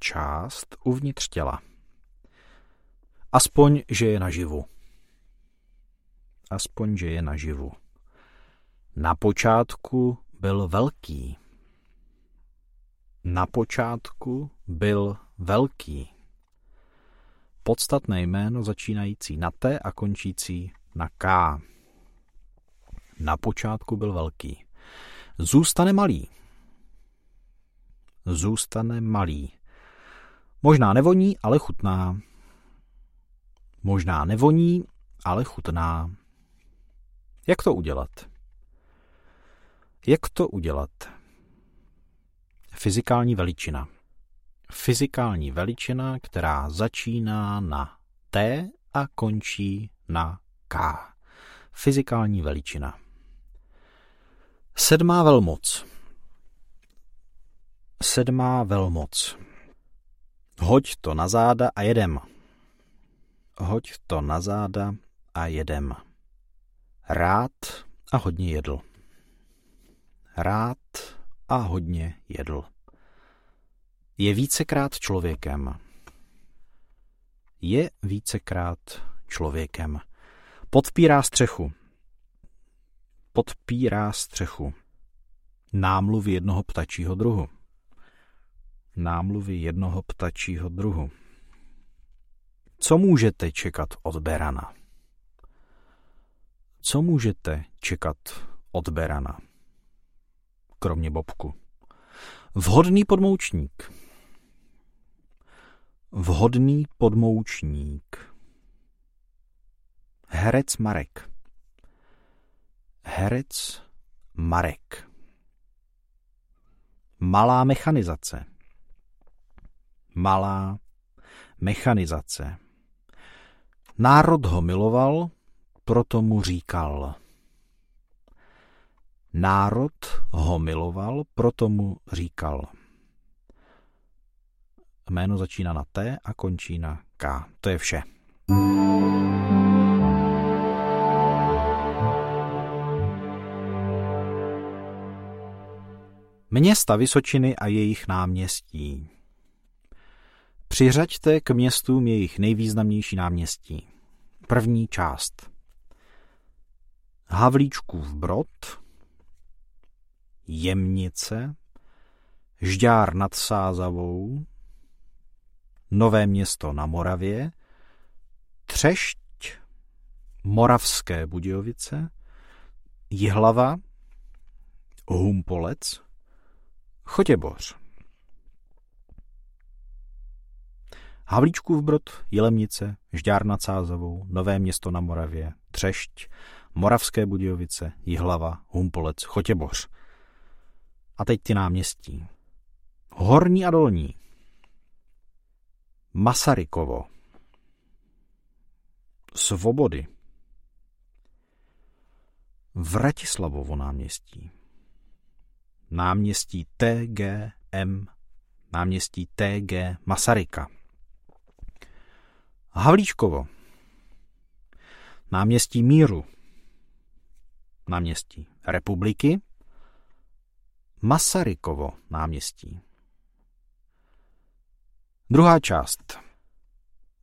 Část uvnitř těla. Aspoň, že je naživu. Aspoň, že je naživu. Na počátku byl velký. Na počátku byl velký. Podstatné jméno začínající na T a končící na K. Na počátku byl velký. Zůstane malý. Zůstane malý. Možná nevoní, ale chutná. Možná nevoní, ale chutná. Jak to udělat? Jak to udělat? Fyzikální veličina. Fyzikální veličina, která začíná na T a končí na K. Fyzikální veličina. Sedmá velmoc. Sedmá velmoc. Hoď to na záda a jedem. Hoď to na záda a jedem. Rád a hodně jedl. Rád a hodně jedl. Je vícekrát člověkem. Je vícekrát člověkem. Podpírá střechu. Podpírá střechu. Námluvy jednoho ptačího druhu. Námluvy jednoho ptačího druhu. Co můžete čekat od Berana? Co můžete čekat od Berana? Kromě Bobku. Vhodný podmoučník. Vhodný podmoučník. Herec Marek. Herec Marek. Malá mechanizace. Malá mechanizace. Národ ho miloval, proto mu říkal. Národ ho miloval, proto mu říkal. Jméno začíná na T a končí na K. To je vše. Města Vysočiny a jejich náměstí. Přiřaďte k městům jejich nejvýznamnější náměstí. První část. Havlíčkův Brod, Jemnice, Žďár nad Sázavou, Nové město na Moravě, Třešť, Moravské Budějovice, Jihlava, Humpolec, Chotěboř. Havlíčkův Brod, Jelemnice, Žďár nad Sázavou, Nové město na Moravě, Třešť, Moravské Budějovice, Jihlava, Humpolec, Chotěboř. A teď ty náměstí. Horní a dolní. Masarykovo. Svobody. Vratislavovo náměstí. Náměstí TGM. Náměstí TG Masaryka. Havlíčkovo. Náměstí Míru. Náměstí Republiky. Masarykovo náměstí. Druhá část.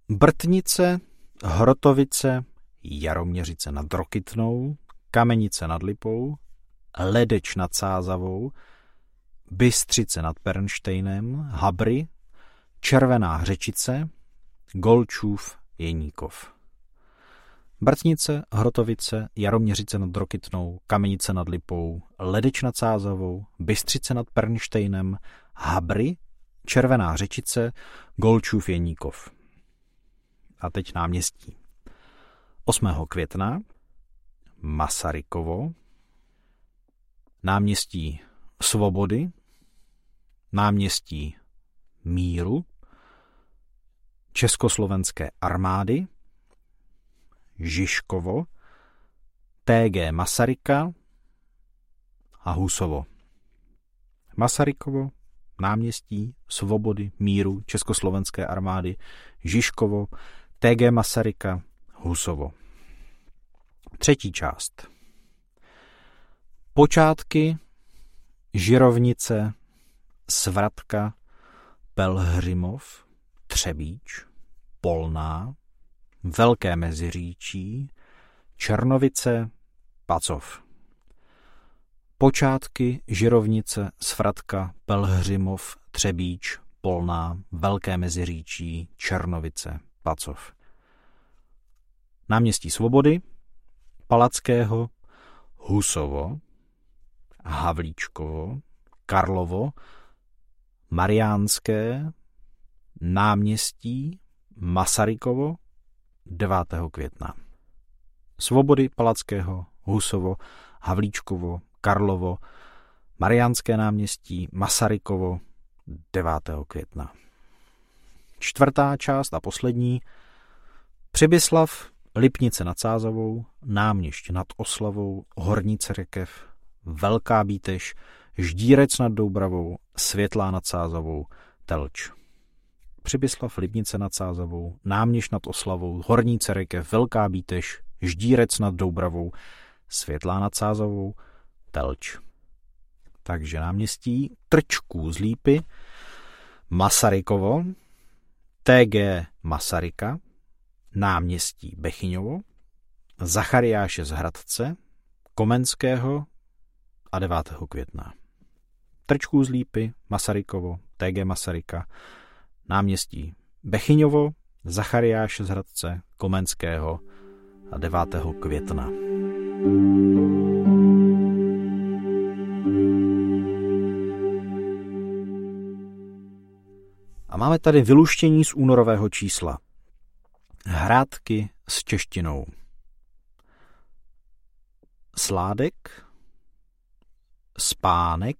Brtnice, Hrotovice, Jaroměřice nad Rokytnou, Kamenice nad Lipou, Ledeč nad Sázavou, Bystřice nad Pernštejnem, Habry, Červená Hřečice, Golčův Jeníkov. Brtnice, Hrotovice, Jaroměřice nad Rokytnou, Kamenice nad Lipou, Ledeč nad Sázavou, Bystřice nad Pernštejnem, Habry, Červená Řečice, Golčův Jeníkov. A teď náměstí. 8. května Masarykovo, náměstí Svobody, náměstí Míru, Československé armády, Žižkovo, TG Masaryka a Husovo. Masarykovo, náměstí Svobody, Míru, Československé armády, Žižkovo, TG Masaryka, Husovo. Třetí část. Počátky, Žirovnice, Svratka, Pelhřimov, Třebíč, Polná, Velké Meziříčí, Černovice, Pacov. Počátky Žirovnice, Svratka, Pelhřimov, Třebíč, Polná, Velké Meziříčí, Černovice, Pacov. Náměstí Svobody, Palackého, Husovo, Havlíčkovo, Karlovo, Mariánské, Náměstí, Masarykovo, 9. května. Svobody Palackého, Husovo, Havlíčkovo, Karlovo, Mariánské náměstí, Masarykovo, 9. května. Čtvrtá část a poslední. Přibyslav, Lipnice nad Sázavou, Náměšť nad Oslavou, Hornice Rekev, Velká Bíteš, Ždírec nad Doubravou, Světlá nad Sázavou, Telč. Přibyslav, Libnice nad Sázavou, Náměš nad Oslavou, Horní Cerekev, Velká Bíteš, Ždírec nad Doubravou, Světlá nad Sázavou, Telč. Takže náměstí Trčků z Lípy, Masarykovo, TG Masaryka, náměstí Bechyňovo, Zachariáše z Hradce, Komenského a 9. května. Trčků z Lípy, Masarykovo, TG Masaryka, náměstí Bechyňovo, Zachariáše z Hradce, Komenského a 9. května. A máme tady vyluštění z únorového čísla. Hrádky s češtinou. Sládek, spánek,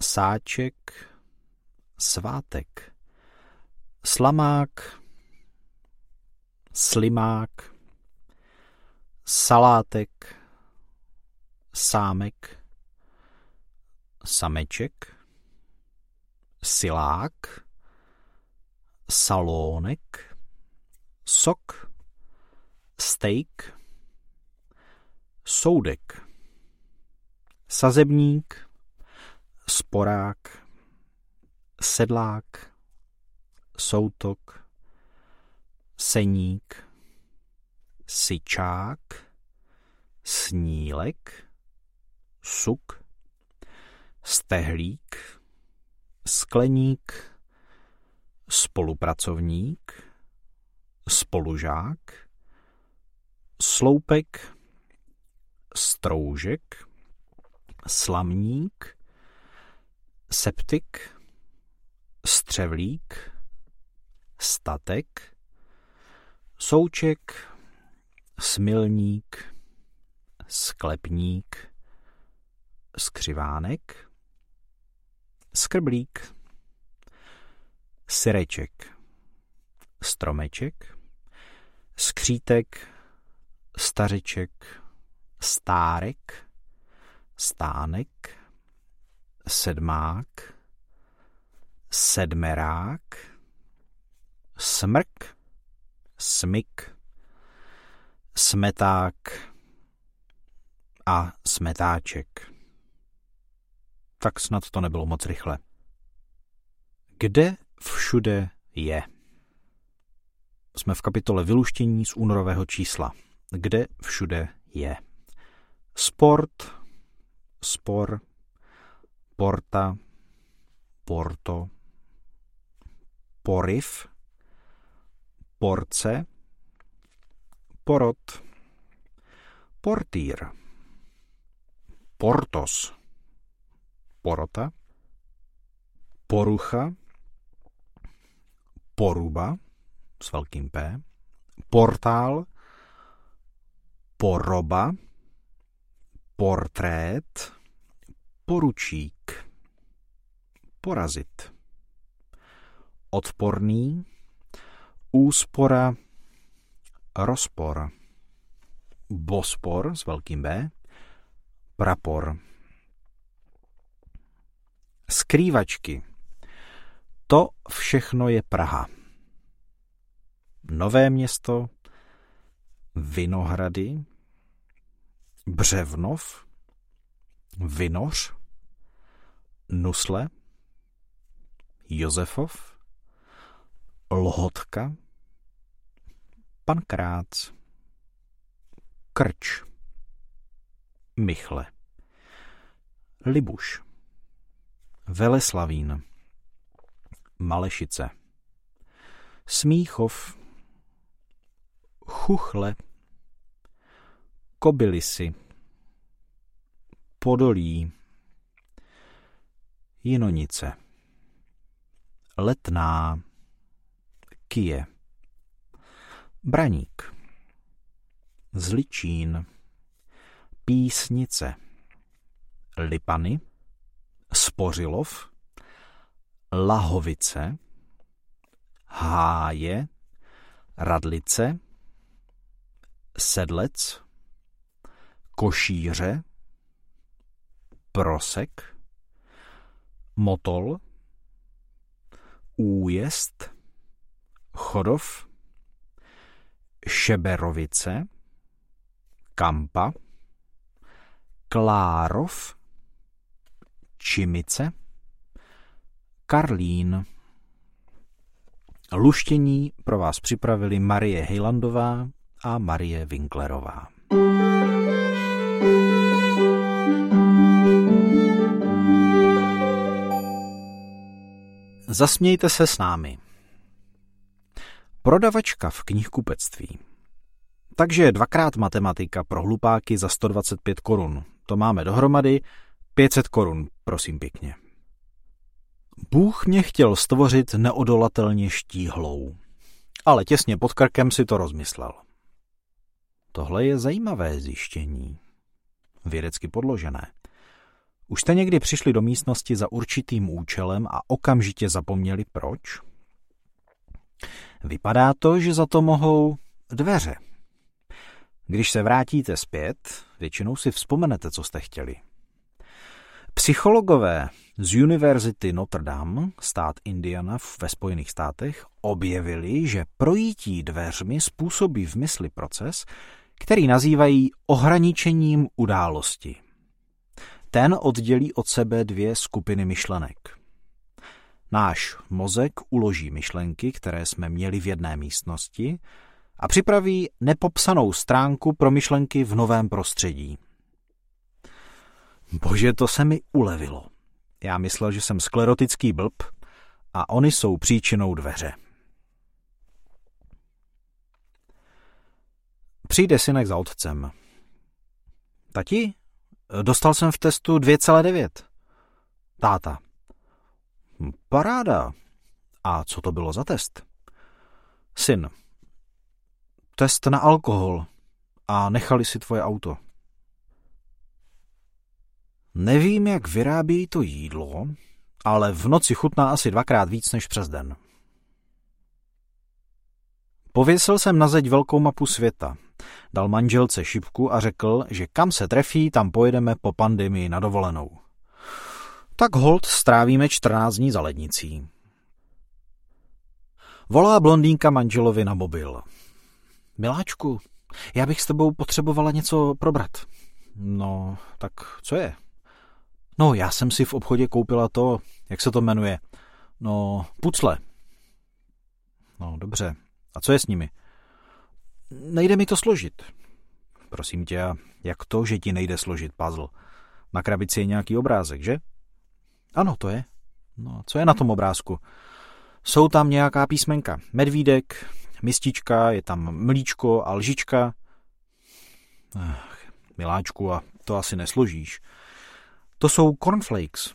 sáček, svátek, slamák, slimák, salátek, sámek, sameček, silák, salónek, sok, steak, soudek, sazebník, sporák, sedlák, soutok, seník, syčák, snílek, suk, stehlík, skleník, spolupracovník, spolužák, sloupek, stroužek, slamník, septik, střevlík, statek, souček, smilník, sklepník, skřivánek, skrblík, syreček, stromeček, skřítek, stařeček, stárek, stánek, sedmák, sedmerák, smrk, smyk, smeták a smetáček. Tak snad to nebylo moc rychle. Kde všude je? Jsme v kapitole Vyluštění z únorového čísla. Kde všude je? Sport, spor, porta, porto, poriv, porce, porot, portýr, portos, porota, porucha, poruba, s velkým P, portál, poroba, portrét, poručík, porazit, odporný, úspora, rozpor, bospor s velkým B, prapor, skrývačky. To všechno je Praha. Nové město, Vinohrady, Břevnov, Vinoř, Nusle, Josefov, Lhotka, Pankrác, Krč, Michle, Libuš, Veleslavín, Malešice, Smíchov, Chuchle, Kobylisy, Podolí, Jinonice, Letná, Kije, Braník, Zličín, Písnice, Lipany, Spořilov, Lahovice, Háje, Radlice, Sedlec, Košíře, Prosek, Motol, Újezd, Chodov, Šeberovice, Kampa, Klárov, Čimice, Karlín. Luštění pro vás připravili Marie Hejlandová a Marie Winklerová. Zasmějte se s námi. Prodavačka v knihkupectví. Takže dvakrát matematika pro hlupáky za 125 korun. To máme dohromady 500 korun, prosím pěkně. Bůh mě chtěl stvořit neodolatelně štíhlou, ale těsně pod krkem si to rozmyslel. Tohle je zajímavé zjištění. Vědecky podložené. Už jste někdy přišli do místnosti za určitým účelem a okamžitě zapomněli proč? Vypadá to, že za to mohou dveře. Když se vrátíte zpět, většinou si vzpomenete, co jste chtěli. Psychologové z Univerzity Notre Dame, stát Indiana ve Spojených státech, objevili, že projítí dveřmi způsobí v mysli proces, který nazývají ohraničením události. Ten oddělí od sebe dvě skupiny myšlenek. Náš mozek uloží myšlenky, které jsme měli v jedné místnosti, a připraví nepopsanou stránku pro myšlenky v novém prostředí. Bože, to se mi ulevilo. Já myslel, že jsem sklerotický blb a oni jsou příčinou dveře. Přijde synek za otcem. Tati, dostal jsem v testu 2,9. Táta. Paráda. A co to bylo za test? Syn. Test na alkohol. A nechali si tvoje auto. Nevím, jak vyrábí to jídlo, ale v noci chutná asi dvakrát víc než přes den. Pověsil jsem na zeď velkou mapu světa, dal manželce šipku a řekl, že kam se trefí, tam pojedeme po pandemii na dovolenou. Tak hold strávíme 14 dní za lednicí. Volá blondýnka manželovi na mobil. Miláčku, já bych s tebou potřebovala něco probrat. No, tak co je? No, já jsem si v obchodě koupila to, jak se to jmenuje, no, pucle. No, dobře. A co je s nimi? Nejde mi to složit. Prosím tě, jak to, že ti nejde složit puzzle? Na krabici je nějaký obrázek, že? Ano, to je. No, co je na tom obrázku? Jsou tam nějaká písmenka. Medvídek, mistička, je tam mlíčko a lžička. Ach, miláčku, a to asi nesložíš. To jsou cornflakes.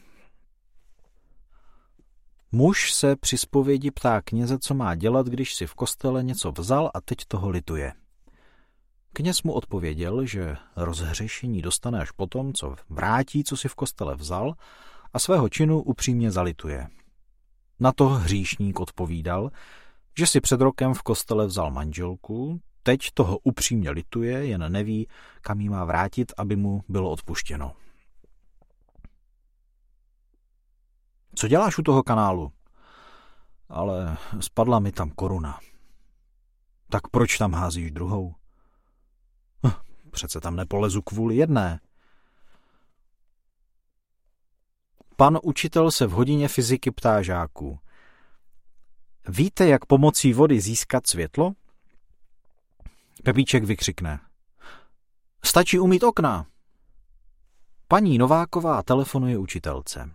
Muž se při zpovědi ptá kněze, co má dělat, když si v kostele něco vzal a teď toho lituje. Kněz mu odpověděl, že rozhřešení dostane až potom, co vrátí, co si v kostele vzal a svého činu upřímně zalituje. Na to hříšník odpovídal, že si před rokem v kostele vzal manželku, teď toho upřímně lituje, jen neví, kam jí má vrátit, aby mu bylo odpuštěno. Co děláš u toho kanálu? Ale spadla mi tam koruna. Tak proč tam házíš druhou? Hm, přece tam nepolezu kvůli jedné. Pan učitel se v hodině fyziky ptá žáků. Víte, jak pomocí vody získat světlo? Pepíček vykřikne. Stačí umít okna. Paní Nováková telefonuje učitelce.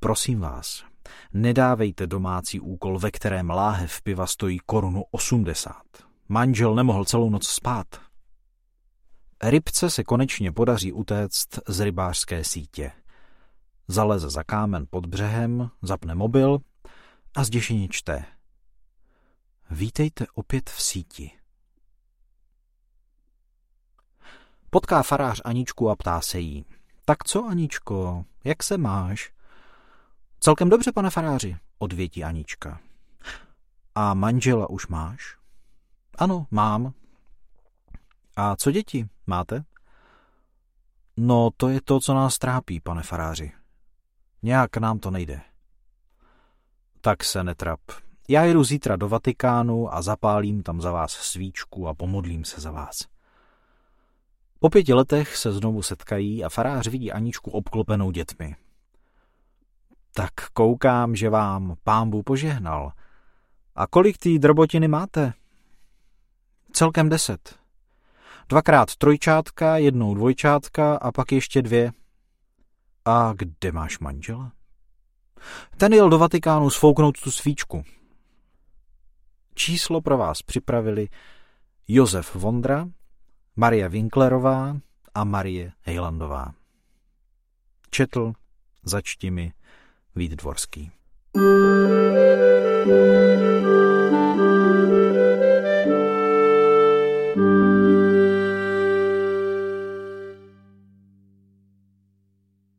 Prosím vás, nedávejte domácí úkol, ve kterém láhev piva stojí korunu 80. Manžel nemohl celou noc spát. Rybce se konečně podaří utéct z rybářské sítě. Zaleze za kámen pod břehem, zapne mobil a zděšeně čte. Vítejte opět v síti. Potká farář Aničku a ptá se jí. Tak co, Aničko, jak se máš? Celkem dobře, pane faráři, odvětí Anička. A manžela už máš? Ano, mám. A co děti máte? No, to je to, co nás trápí, pane faráři. Nějak nám to nejde. Tak se netrap. Já jdu zítra do Vatikánu a zapálím tam za vás svíčku a pomodlím se za vás. Po pěti letech se znovu setkají a farář vidí Aničku obklopenou dětmi. Tak koukám, že vám pámbu požehnal. A kolik tý drobotiny máte? Celkem deset. Dvakrát trojčátka, jednou dvojčátka a pak ještě dvě. A kde máš manžela? Ten jel do Vatikánu sfouknout tu svíčku. Číslo pro vás připravili Josef Vondra, Marie Winklerová a Marie Hejlandová. Četl, začti mi, Vít Dvorský. thank you